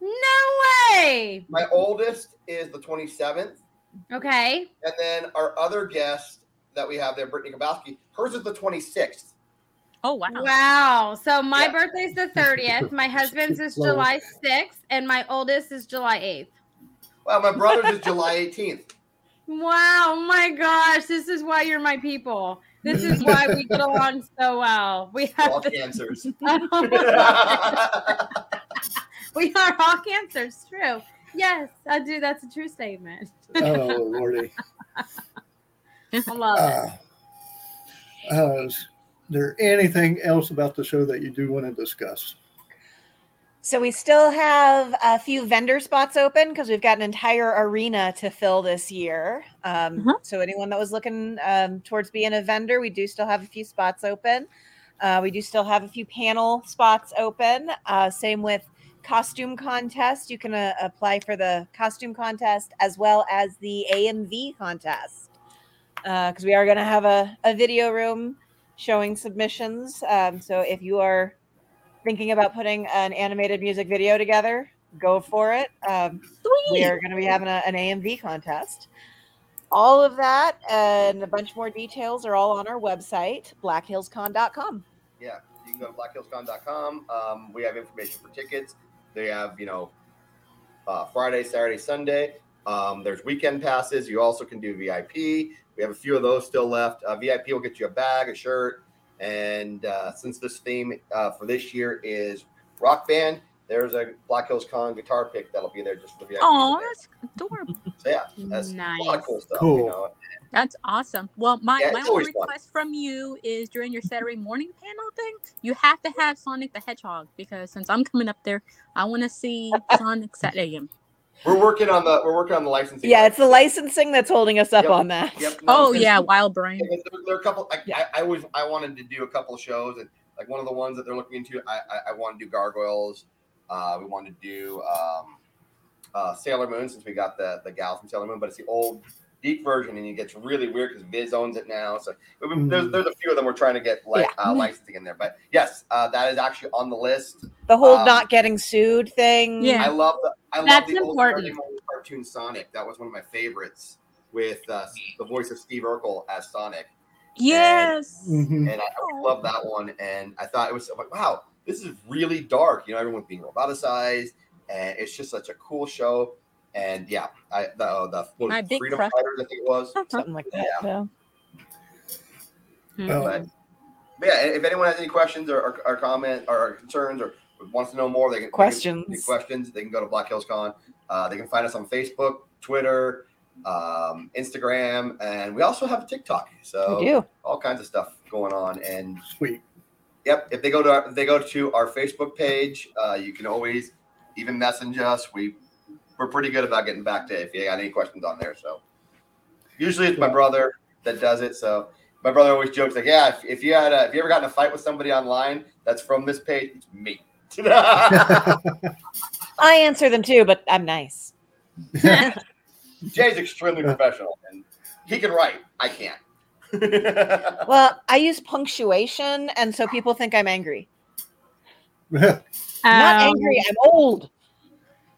No way. My oldest is the 27th. Okay. And then our other guest that we have there, Brittney Karbowski, hers is the 26th. Oh wow. Wow. So my Yeah. birthday's the 30th. My [LAUGHS] husband's is July 6th, and my oldest is July 8th. Well, my brother's is July 18th. Wow. Oh my gosh. This is why you're my people. This is why we get along so well. We All have the, cancers. [LAUGHS] we are all cancers. True. Yes, I do. That's a true statement. Oh, Lordy. I love it. Uh, uh, is there anything else about the show that you do want to discuss? So we still have a few vendor spots open because we've got an entire arena to fill this year. Um, Mhm. So anyone that was looking um, towards being a vendor, we do still have a few spots open. Uh, we do still have a few panel spots open. Uh, same with costume contest. You can uh, apply for the costume contest as well as the AMV contest because we are going to have a, a video room showing submissions. Um, so if you are thinking about putting an animated music video together, go for it. Um, we are going to be having a, an AMV contest. All of that and a bunch more details are all on our website, blackhillscon.com. yeah, you can go to blackhillscon.com. Um, we have information for tickets. They have, you know, uh, Friday, Saturday, Sunday. Um, there's weekend passes. You also can do VIP. We have a few of those still left. Uh, VIP will get you a bag, a shirt, and uh, since this theme uh, for this year is rock band, there's a Black Hills Con guitar pick that'll be there just for VIP. Oh, today. that's adorable. So yeah, that's a lot of Nice. cool stuff. Cool. You know? That's awesome. Well, my, Yeah, my only always fun. request from you is during your Saturday morning panel thing, you have to have Sonic the Hedgehog because since I'm coming up there, I want to see [LAUGHS] Sonic Saturday. We're working on the we're working on the licensing. Yeah, it's the licensing that's holding us up Yep. on that. Yep. no, Oh because- yeah, WildBrain. There, there are a couple. I, Yeah. I, I always I wanted to do a couple of shows, and like one of the ones that they're looking into, I I, I want to do Gargoyles. Uh, we want to do um, uh, Sailor Moon since we got the the gal from Sailor Moon, but it's the old DiC version, and it gets really weird because Viz owns it now. So we- we- there's Mm. there's a few of them we're trying to get like uh, licensing in there. But yes, uh, that is actually on the list. The whole Um, not getting sued thing. Yeah. I love the I love That's the important. Saturday morning cartoon Sonic. That was one of my favorites with uh, the voice of Steve Urkel as Sonic. Yes. Mhm. and I, I love that one. And I thought it was I'm like, wow, this is really dark. You know, everyone's being roboticized, and it's just such a cool show. And yeah, I the uh, the what My big Freedom crush. Fighters, I think it was. Something like that. Yeah. yeah. Oh, But But yeah, if anyone has any questions or, or, or comment or concerns or wants to know more, they can they can- Questions. any questions. They can go to Black Hills Con. Uh, they can find us on Facebook, Twitter, um, Instagram, and we also have a TikTok. So We do. all kinds of stuff going on. And Sweet. Yep. If they go to our, if they go to our Facebook page, uh, you can always even message us. We we're pretty good about getting back to if you got any questions on there. So usually it's my brother that does it. So my brother always jokes like, "Yeah, if, if you had a, if you ever got in a fight with somebody online that's from this page, it's me." [LAUGHS] I answer them too, but I'm nice. [LAUGHS] Jay's extremely professional and he can write. I can't. [LAUGHS] Well, I use punctuation, and so people think I'm angry. Not Um, angry. I'm old.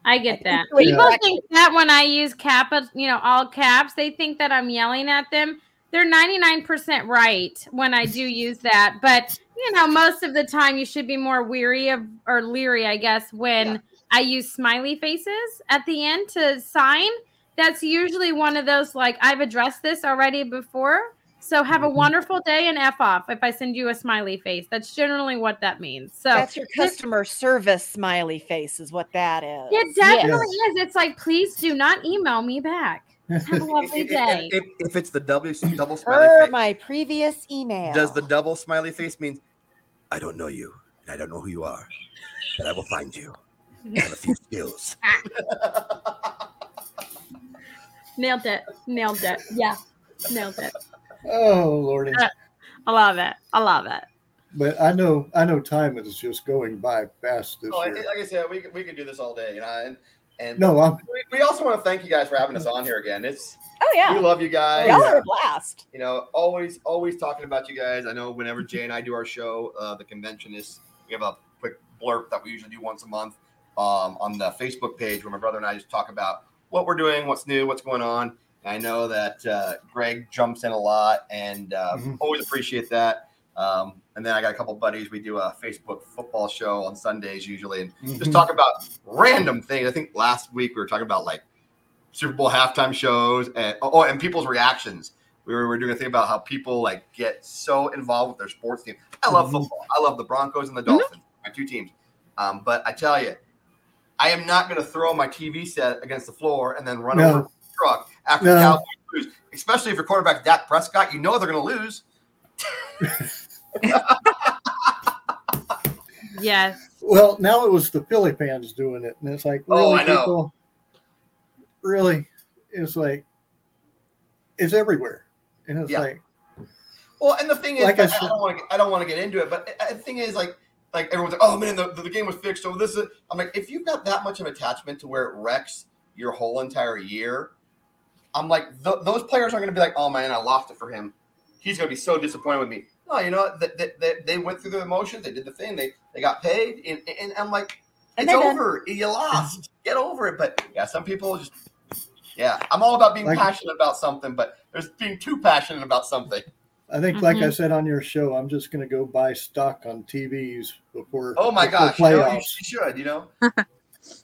I get that. Yeah. People think that when I use cap, you know, all caps, they think that I'm yelling at them. They're 99% right when I do use that. But, you know, most of the time you should be more weary of or leery, I guess, when Yeah. I use smiley faces at the end to sign. That's usually one of those like I've addressed this already before. So have a Mhm. wonderful day and F off if I send you a smiley face. That's generally what that means. So That's your customer service smiley face, is what that is. it definitely is. It's like, please do not email me back. [LAUGHS] Have a lovely day. if- if it's the double double smiley Per face, my previous email. does the double smiley face mean I don't know you and I don't know who you are, but I will find you. I have a few skills. [LAUGHS] Nailed it. Nailed it. Yeah. Nailed it. Oh lordy. Uh, I love it. I love it. But I know I know time is just going by fast this Oh, year. like I said, we could, we could do this all day, you know. And, and No, I'm we, we also want to thank you guys for having us on here again. It's Oh yeah, we love you guys. Y'all are a blast. You know, always always talking about you guys. I know whenever Jay and I do our show, uh, the convention is we have a quick blurb that we usually do once a month um, on the Facebook page where my brother and I just talk about what we're doing, what's new, what's going on. I know that uh, Greg jumps in a lot, and uh, Mhm. always appreciate that. Um, and then I got a couple buddies. We do a Facebook football show on Sundays usually, and just Mhm. talk about random things. I think last week we were talking about like Super Bowl halftime shows and oh, and people's reactions. We were, we were doing a thing about how people like get so involved with their sports team. I love Mhm. football. I love the Broncos and the Dolphins, my two teams. Um, but I tell you, I am not going to throw my TV set against the floor and then run No. over the truck after No. the Cowboys lose. Especially if your quarterback Dak Prescott, you know they're going to lose. [LAUGHS] Yes. Well, now it was the Philly fans doing it, and it's like, oh, really, Oh, I know. people, really, it's like, it's everywhere, and it's Yeah. like, Well, and the thing is, Like I I, said- don't want to. I don't want to get into it, but the thing is, like, like everyone's like, "Oh man, the, the game was fixed." So this is. I'm like, if you've got that much of attachment to where it wrecks your whole entire year, I'm like, th- those players aren't going to be like, "Oh man, I lost it for him. He's going to be so disappointed with me." No, you know what? They, they, they, they went through the emotions. They did the thing. They they got paid, and, and I'm like, it's they're done. over. You lost. Get over it. But yeah, some people just. Yeah, I'm all about being Like- passionate about something, but there's being too passionate about something. I think, like I Mhm. said on your show, I'm just going to go buy stock on TVs before. Oh my before gosh! You, know, you, playoffs. you should. You know. [LAUGHS]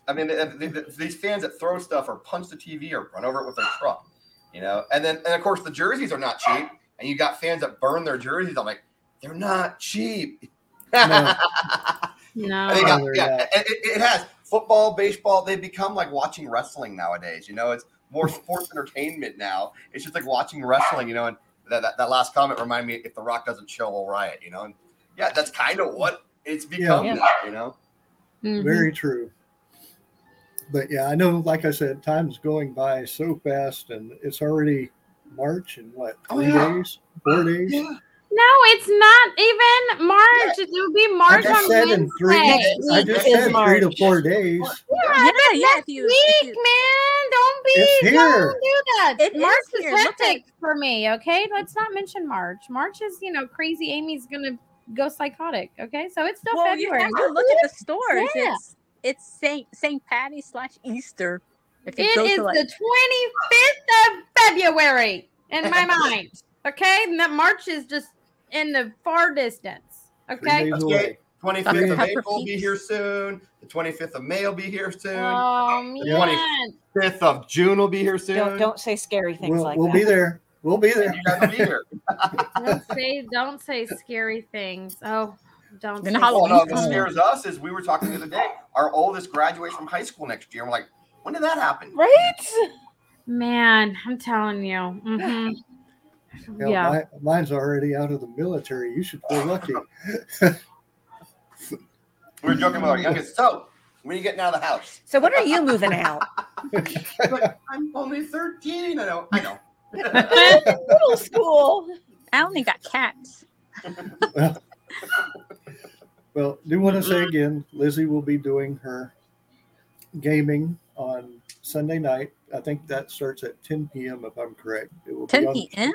I mean, the, the, the- these fans that throw stuff or punch the TV or run over it with their truck, you know, and then and of course the jerseys are not cheap, and you got fans that burn their jerseys. I'm like, they're not cheap. No. [LAUGHS] No. I think, No, yeah, it, it- it has football, baseball. They become like watching wrestling nowadays. You know, it's more [LAUGHS] sports entertainment now. It's just like watching wrestling. You know, and that, that, that last comment reminded me: if The Rock doesn't show, we'll riot. You know, and yeah, that's kind of what it's become. Yeah. now, you know. Mhm. Very true. But yeah, I know, like I said, time's going by so fast, and it's already March in what, Oh, three yeah. days, four days? No, it's not even March. It will be I March just on said in three. I just is said three to four days. Yeah, Yeah, but yeah, next if you- week, if you- man. Don't be. It's here. Don't do that. It March is is, here. Look at- hectic for me. Okay, let's not mention March. March is, you know, crazy. Amy's gonna go psychotic. Okay, so it's still well, you February. have to look at the stores. Yeah. It's it's Saint Saint Patty slash Easter. If you It go is to like, the 25th of February in my [LAUGHS] mind. Okay, and that March is just in the far distance. Okay. Okay. 25th of April will be here soon. The 25th of May will be here soon. Oh Yeah. man. 5th of June will be here soon. Don't don't say scary things We'll, like we'll that. be there. We'll be there. You guys will be here. Don't say don't say scary things. Oh, don't. Then say Halloween Oh no, scary what comes. scares us is we were talking the other day. Our oldest graduates from high school next year. I'm like, when did that happen? Right? Man, I'm telling you. hmm [LAUGHS] Hell, Yeah. mi- mine's already out of the military. You should feel lucky. [LAUGHS] [LAUGHS] we are joking with our youngest. So, when are you getting out of the house? So when are you moving out? He's like, I'm only 13. I know. I know. Middle school. I only got cats. Well, do want to say mm-hmm. again, Lizzie will be doing her gaming on Sunday night. I think that starts at 10 p.m. if I'm correct. It will be 10 on- p.m.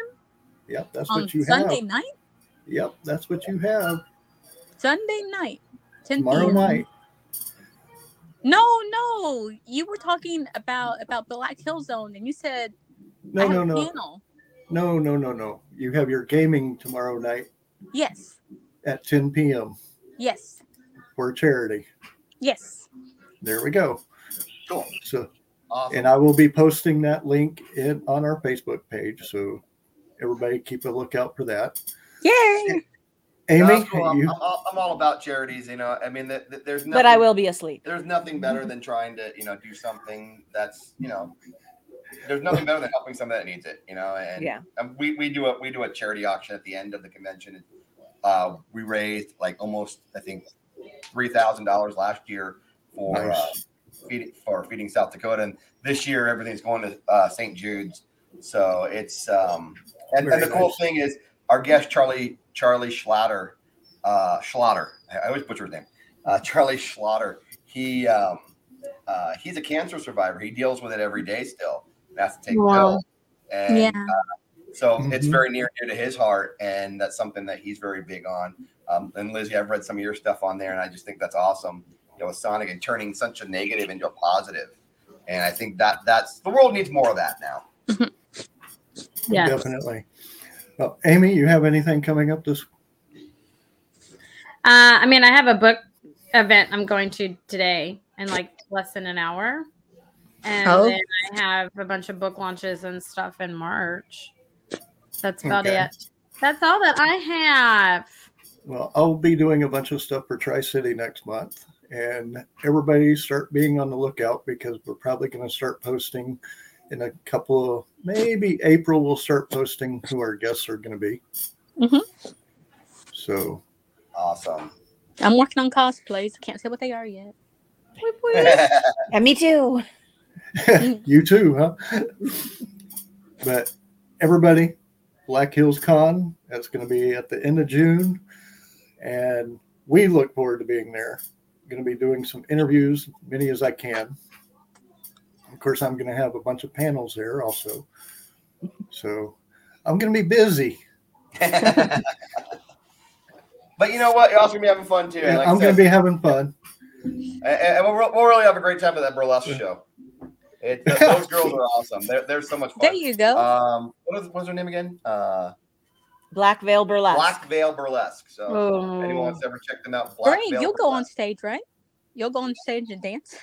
Yep, that's on what you Sunday have. Sunday night. Yep, that's what you have Sunday night. 10 tomorrow p.m. night. No, no. You were talking about about Black Hills Con, and you said No, no, no, panel. no, no, no, no. You have your gaming tomorrow night Yes, at 10 p.m. yes, for charity. yes. There we go. Cool. So, Awesome. and I will be posting that link in on our Facebook page. So, everybody keep a lookout for that. Yay! Amy, That's cool. I'm, you, I'm all, I'm all about charities. You know, I mean, th- th- there's nothing, But I will be asleep. There's nothing better than trying to, you know, do something that's, you know, there's nothing better than helping somebody that needs it. You know, and Yeah. and we, we do a we do a charity auction at the end of the convention. Uh, we raised like almost I think three thousand dollars last year for uh, feeding for feeding South Dakota, and this year everything's going to uh, St. Jude's. So it's um and, and Very the cool thing is our guest Charlie Charlie Schlatter uh, Schlatter I I always butcher his name uh, [LAUGHS] Charlie Schlatter he um, uh, he's a cancer survivor he deals with it every day still and has to take Wow. pills and Yeah. So it's Mhm. very near and dear to his heart, and that's something that he's very big on. Um, and Lizzie, I've read some of your stuff on there, and I just think that's awesome. You know, with Sonic and turning such a negative into a positive, and I think that that's the world needs more of that now. [LAUGHS] Yes. definitely. Well, Amy, you have anything coming up this? Uh, I mean, I have a book event I'm going to today in like less than an hour. And Oh. then I have a bunch of book launches and stuff in March. That's about Okay. it. That's all that I have. Well, I'll be doing a bunch of stuff for Tri City next month, and everybody start being on the lookout because we're probably going to start posting in a couple of maybe April. We'll start posting who our guests are going to be. Mm-hmm. So Awesome. I'm working on cosplays. I can't say what they are yet. And [LAUGHS] me too. [LAUGHS] you too, huh? but everybody, Black Hills Con, that's going to be at the end of June. And we look forward to being there. Going to be doing some interviews, many as I can. Of course, I'm going to have a bunch of panels there also. So I'm going to be busy. [LAUGHS] but you know what? You're also gonna be having fun too. Like I'm going to be having fun. and, and we'll, we'll really have a great time at that burlesque show. It, those [LAUGHS] girls are awesome. They're, they're so much fun. There you go. Um, what is what's her name again? Uh, Black Veil Burlesque. Black Veil Burlesque. So if anyone Oh. wants to ever check them out, Black Great. Veil You'll go on stage, right? You'll go on stage and dance.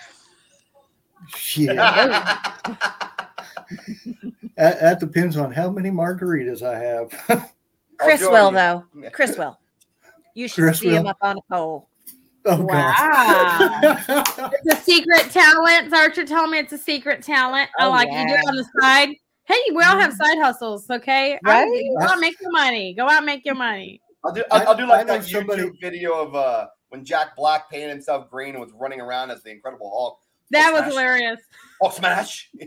Yeah, [LAUGHS] that, that depends on how many margaritas I have. [LAUGHS] Chris will you. though. Yeah. Chris will. You should Chris see him up on a pole. Oh, Wow. It's a secret talent. Archer told me it's a secret talent. I Oh, like you do it on the side. Hey, we all have side hustles, okay? I- Right? Go out and make your money. Go out and make your money. I'll do. I'll, I'll do like I know that somebody- YouTube video of uh when Jack Black painted himself green and was running around as the Incredible Hulk. That was smash. hilarious. Oh, smash! [LAUGHS]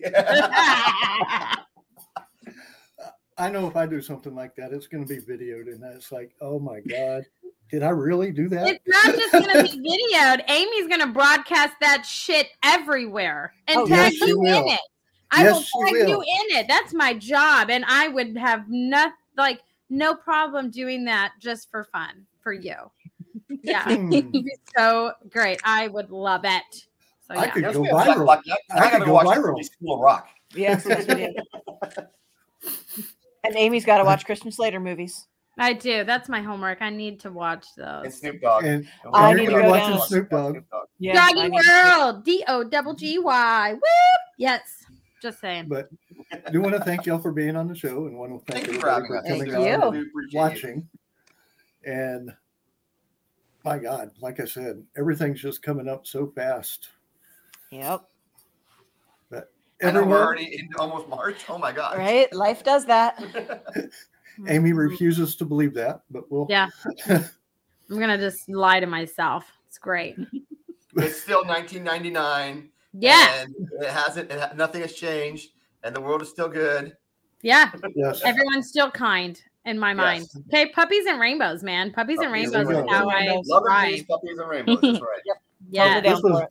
I know if I do something like that, it's going to be videoed, and it's like, oh my god, did I really do that? It's not just gonna be [LAUGHS] videoed. Amy's gonna broadcast that shit everywhere and Oh, tag yes, she you in it. I Yes, will she tag you in it. That's my job, and I would have no like no problem doing that just for fun for you. Yeah, Hmm. [LAUGHS] it'd be so great. I would love it. So I yeah. could go we have Jack viral. Black. I, I I could gotta go watch viral. Early School of Rock. Yes, yes. [LAUGHS] And Amy's got to watch Christian Slater movies. I do. That's my homework. I need to watch And those. Snoop Dogg. And I need to gonna go watch down. Snoop Dogg. Yeah, I Doggy need to- World. D O double G Y. Whoop. Yes. Just saying. But I do want to thank y'all for being on the show and want to thank, Thank you for everybody for us. Thank coming you. on We and appreciate you. watching. And my God, like I said, everything's just coming up so fast. Yep. I know we're Everywhere, already in almost March. Oh my god. Right. Life does that. [LAUGHS] Amy mm-hmm. refuses to believe that, but we'll Yeah. [LAUGHS] I'm gonna just lie to myself. It's great. it's still 1999. Yeah. And it hasn't. It, nothing has changed, and the world is still good. Yeah. yes. Everyone's still kind in my mind. Yes. Okay, puppies and rainbows, man. Puppies and Puppies and rainbows is how I. Love and puppies and rainbows. That's right. [LAUGHS] Yeah. This was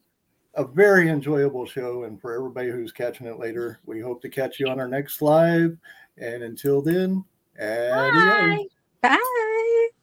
a very enjoyable show, and for everybody who's catching it later, we hope to catch you on our next live. And until then, Bye. Bye.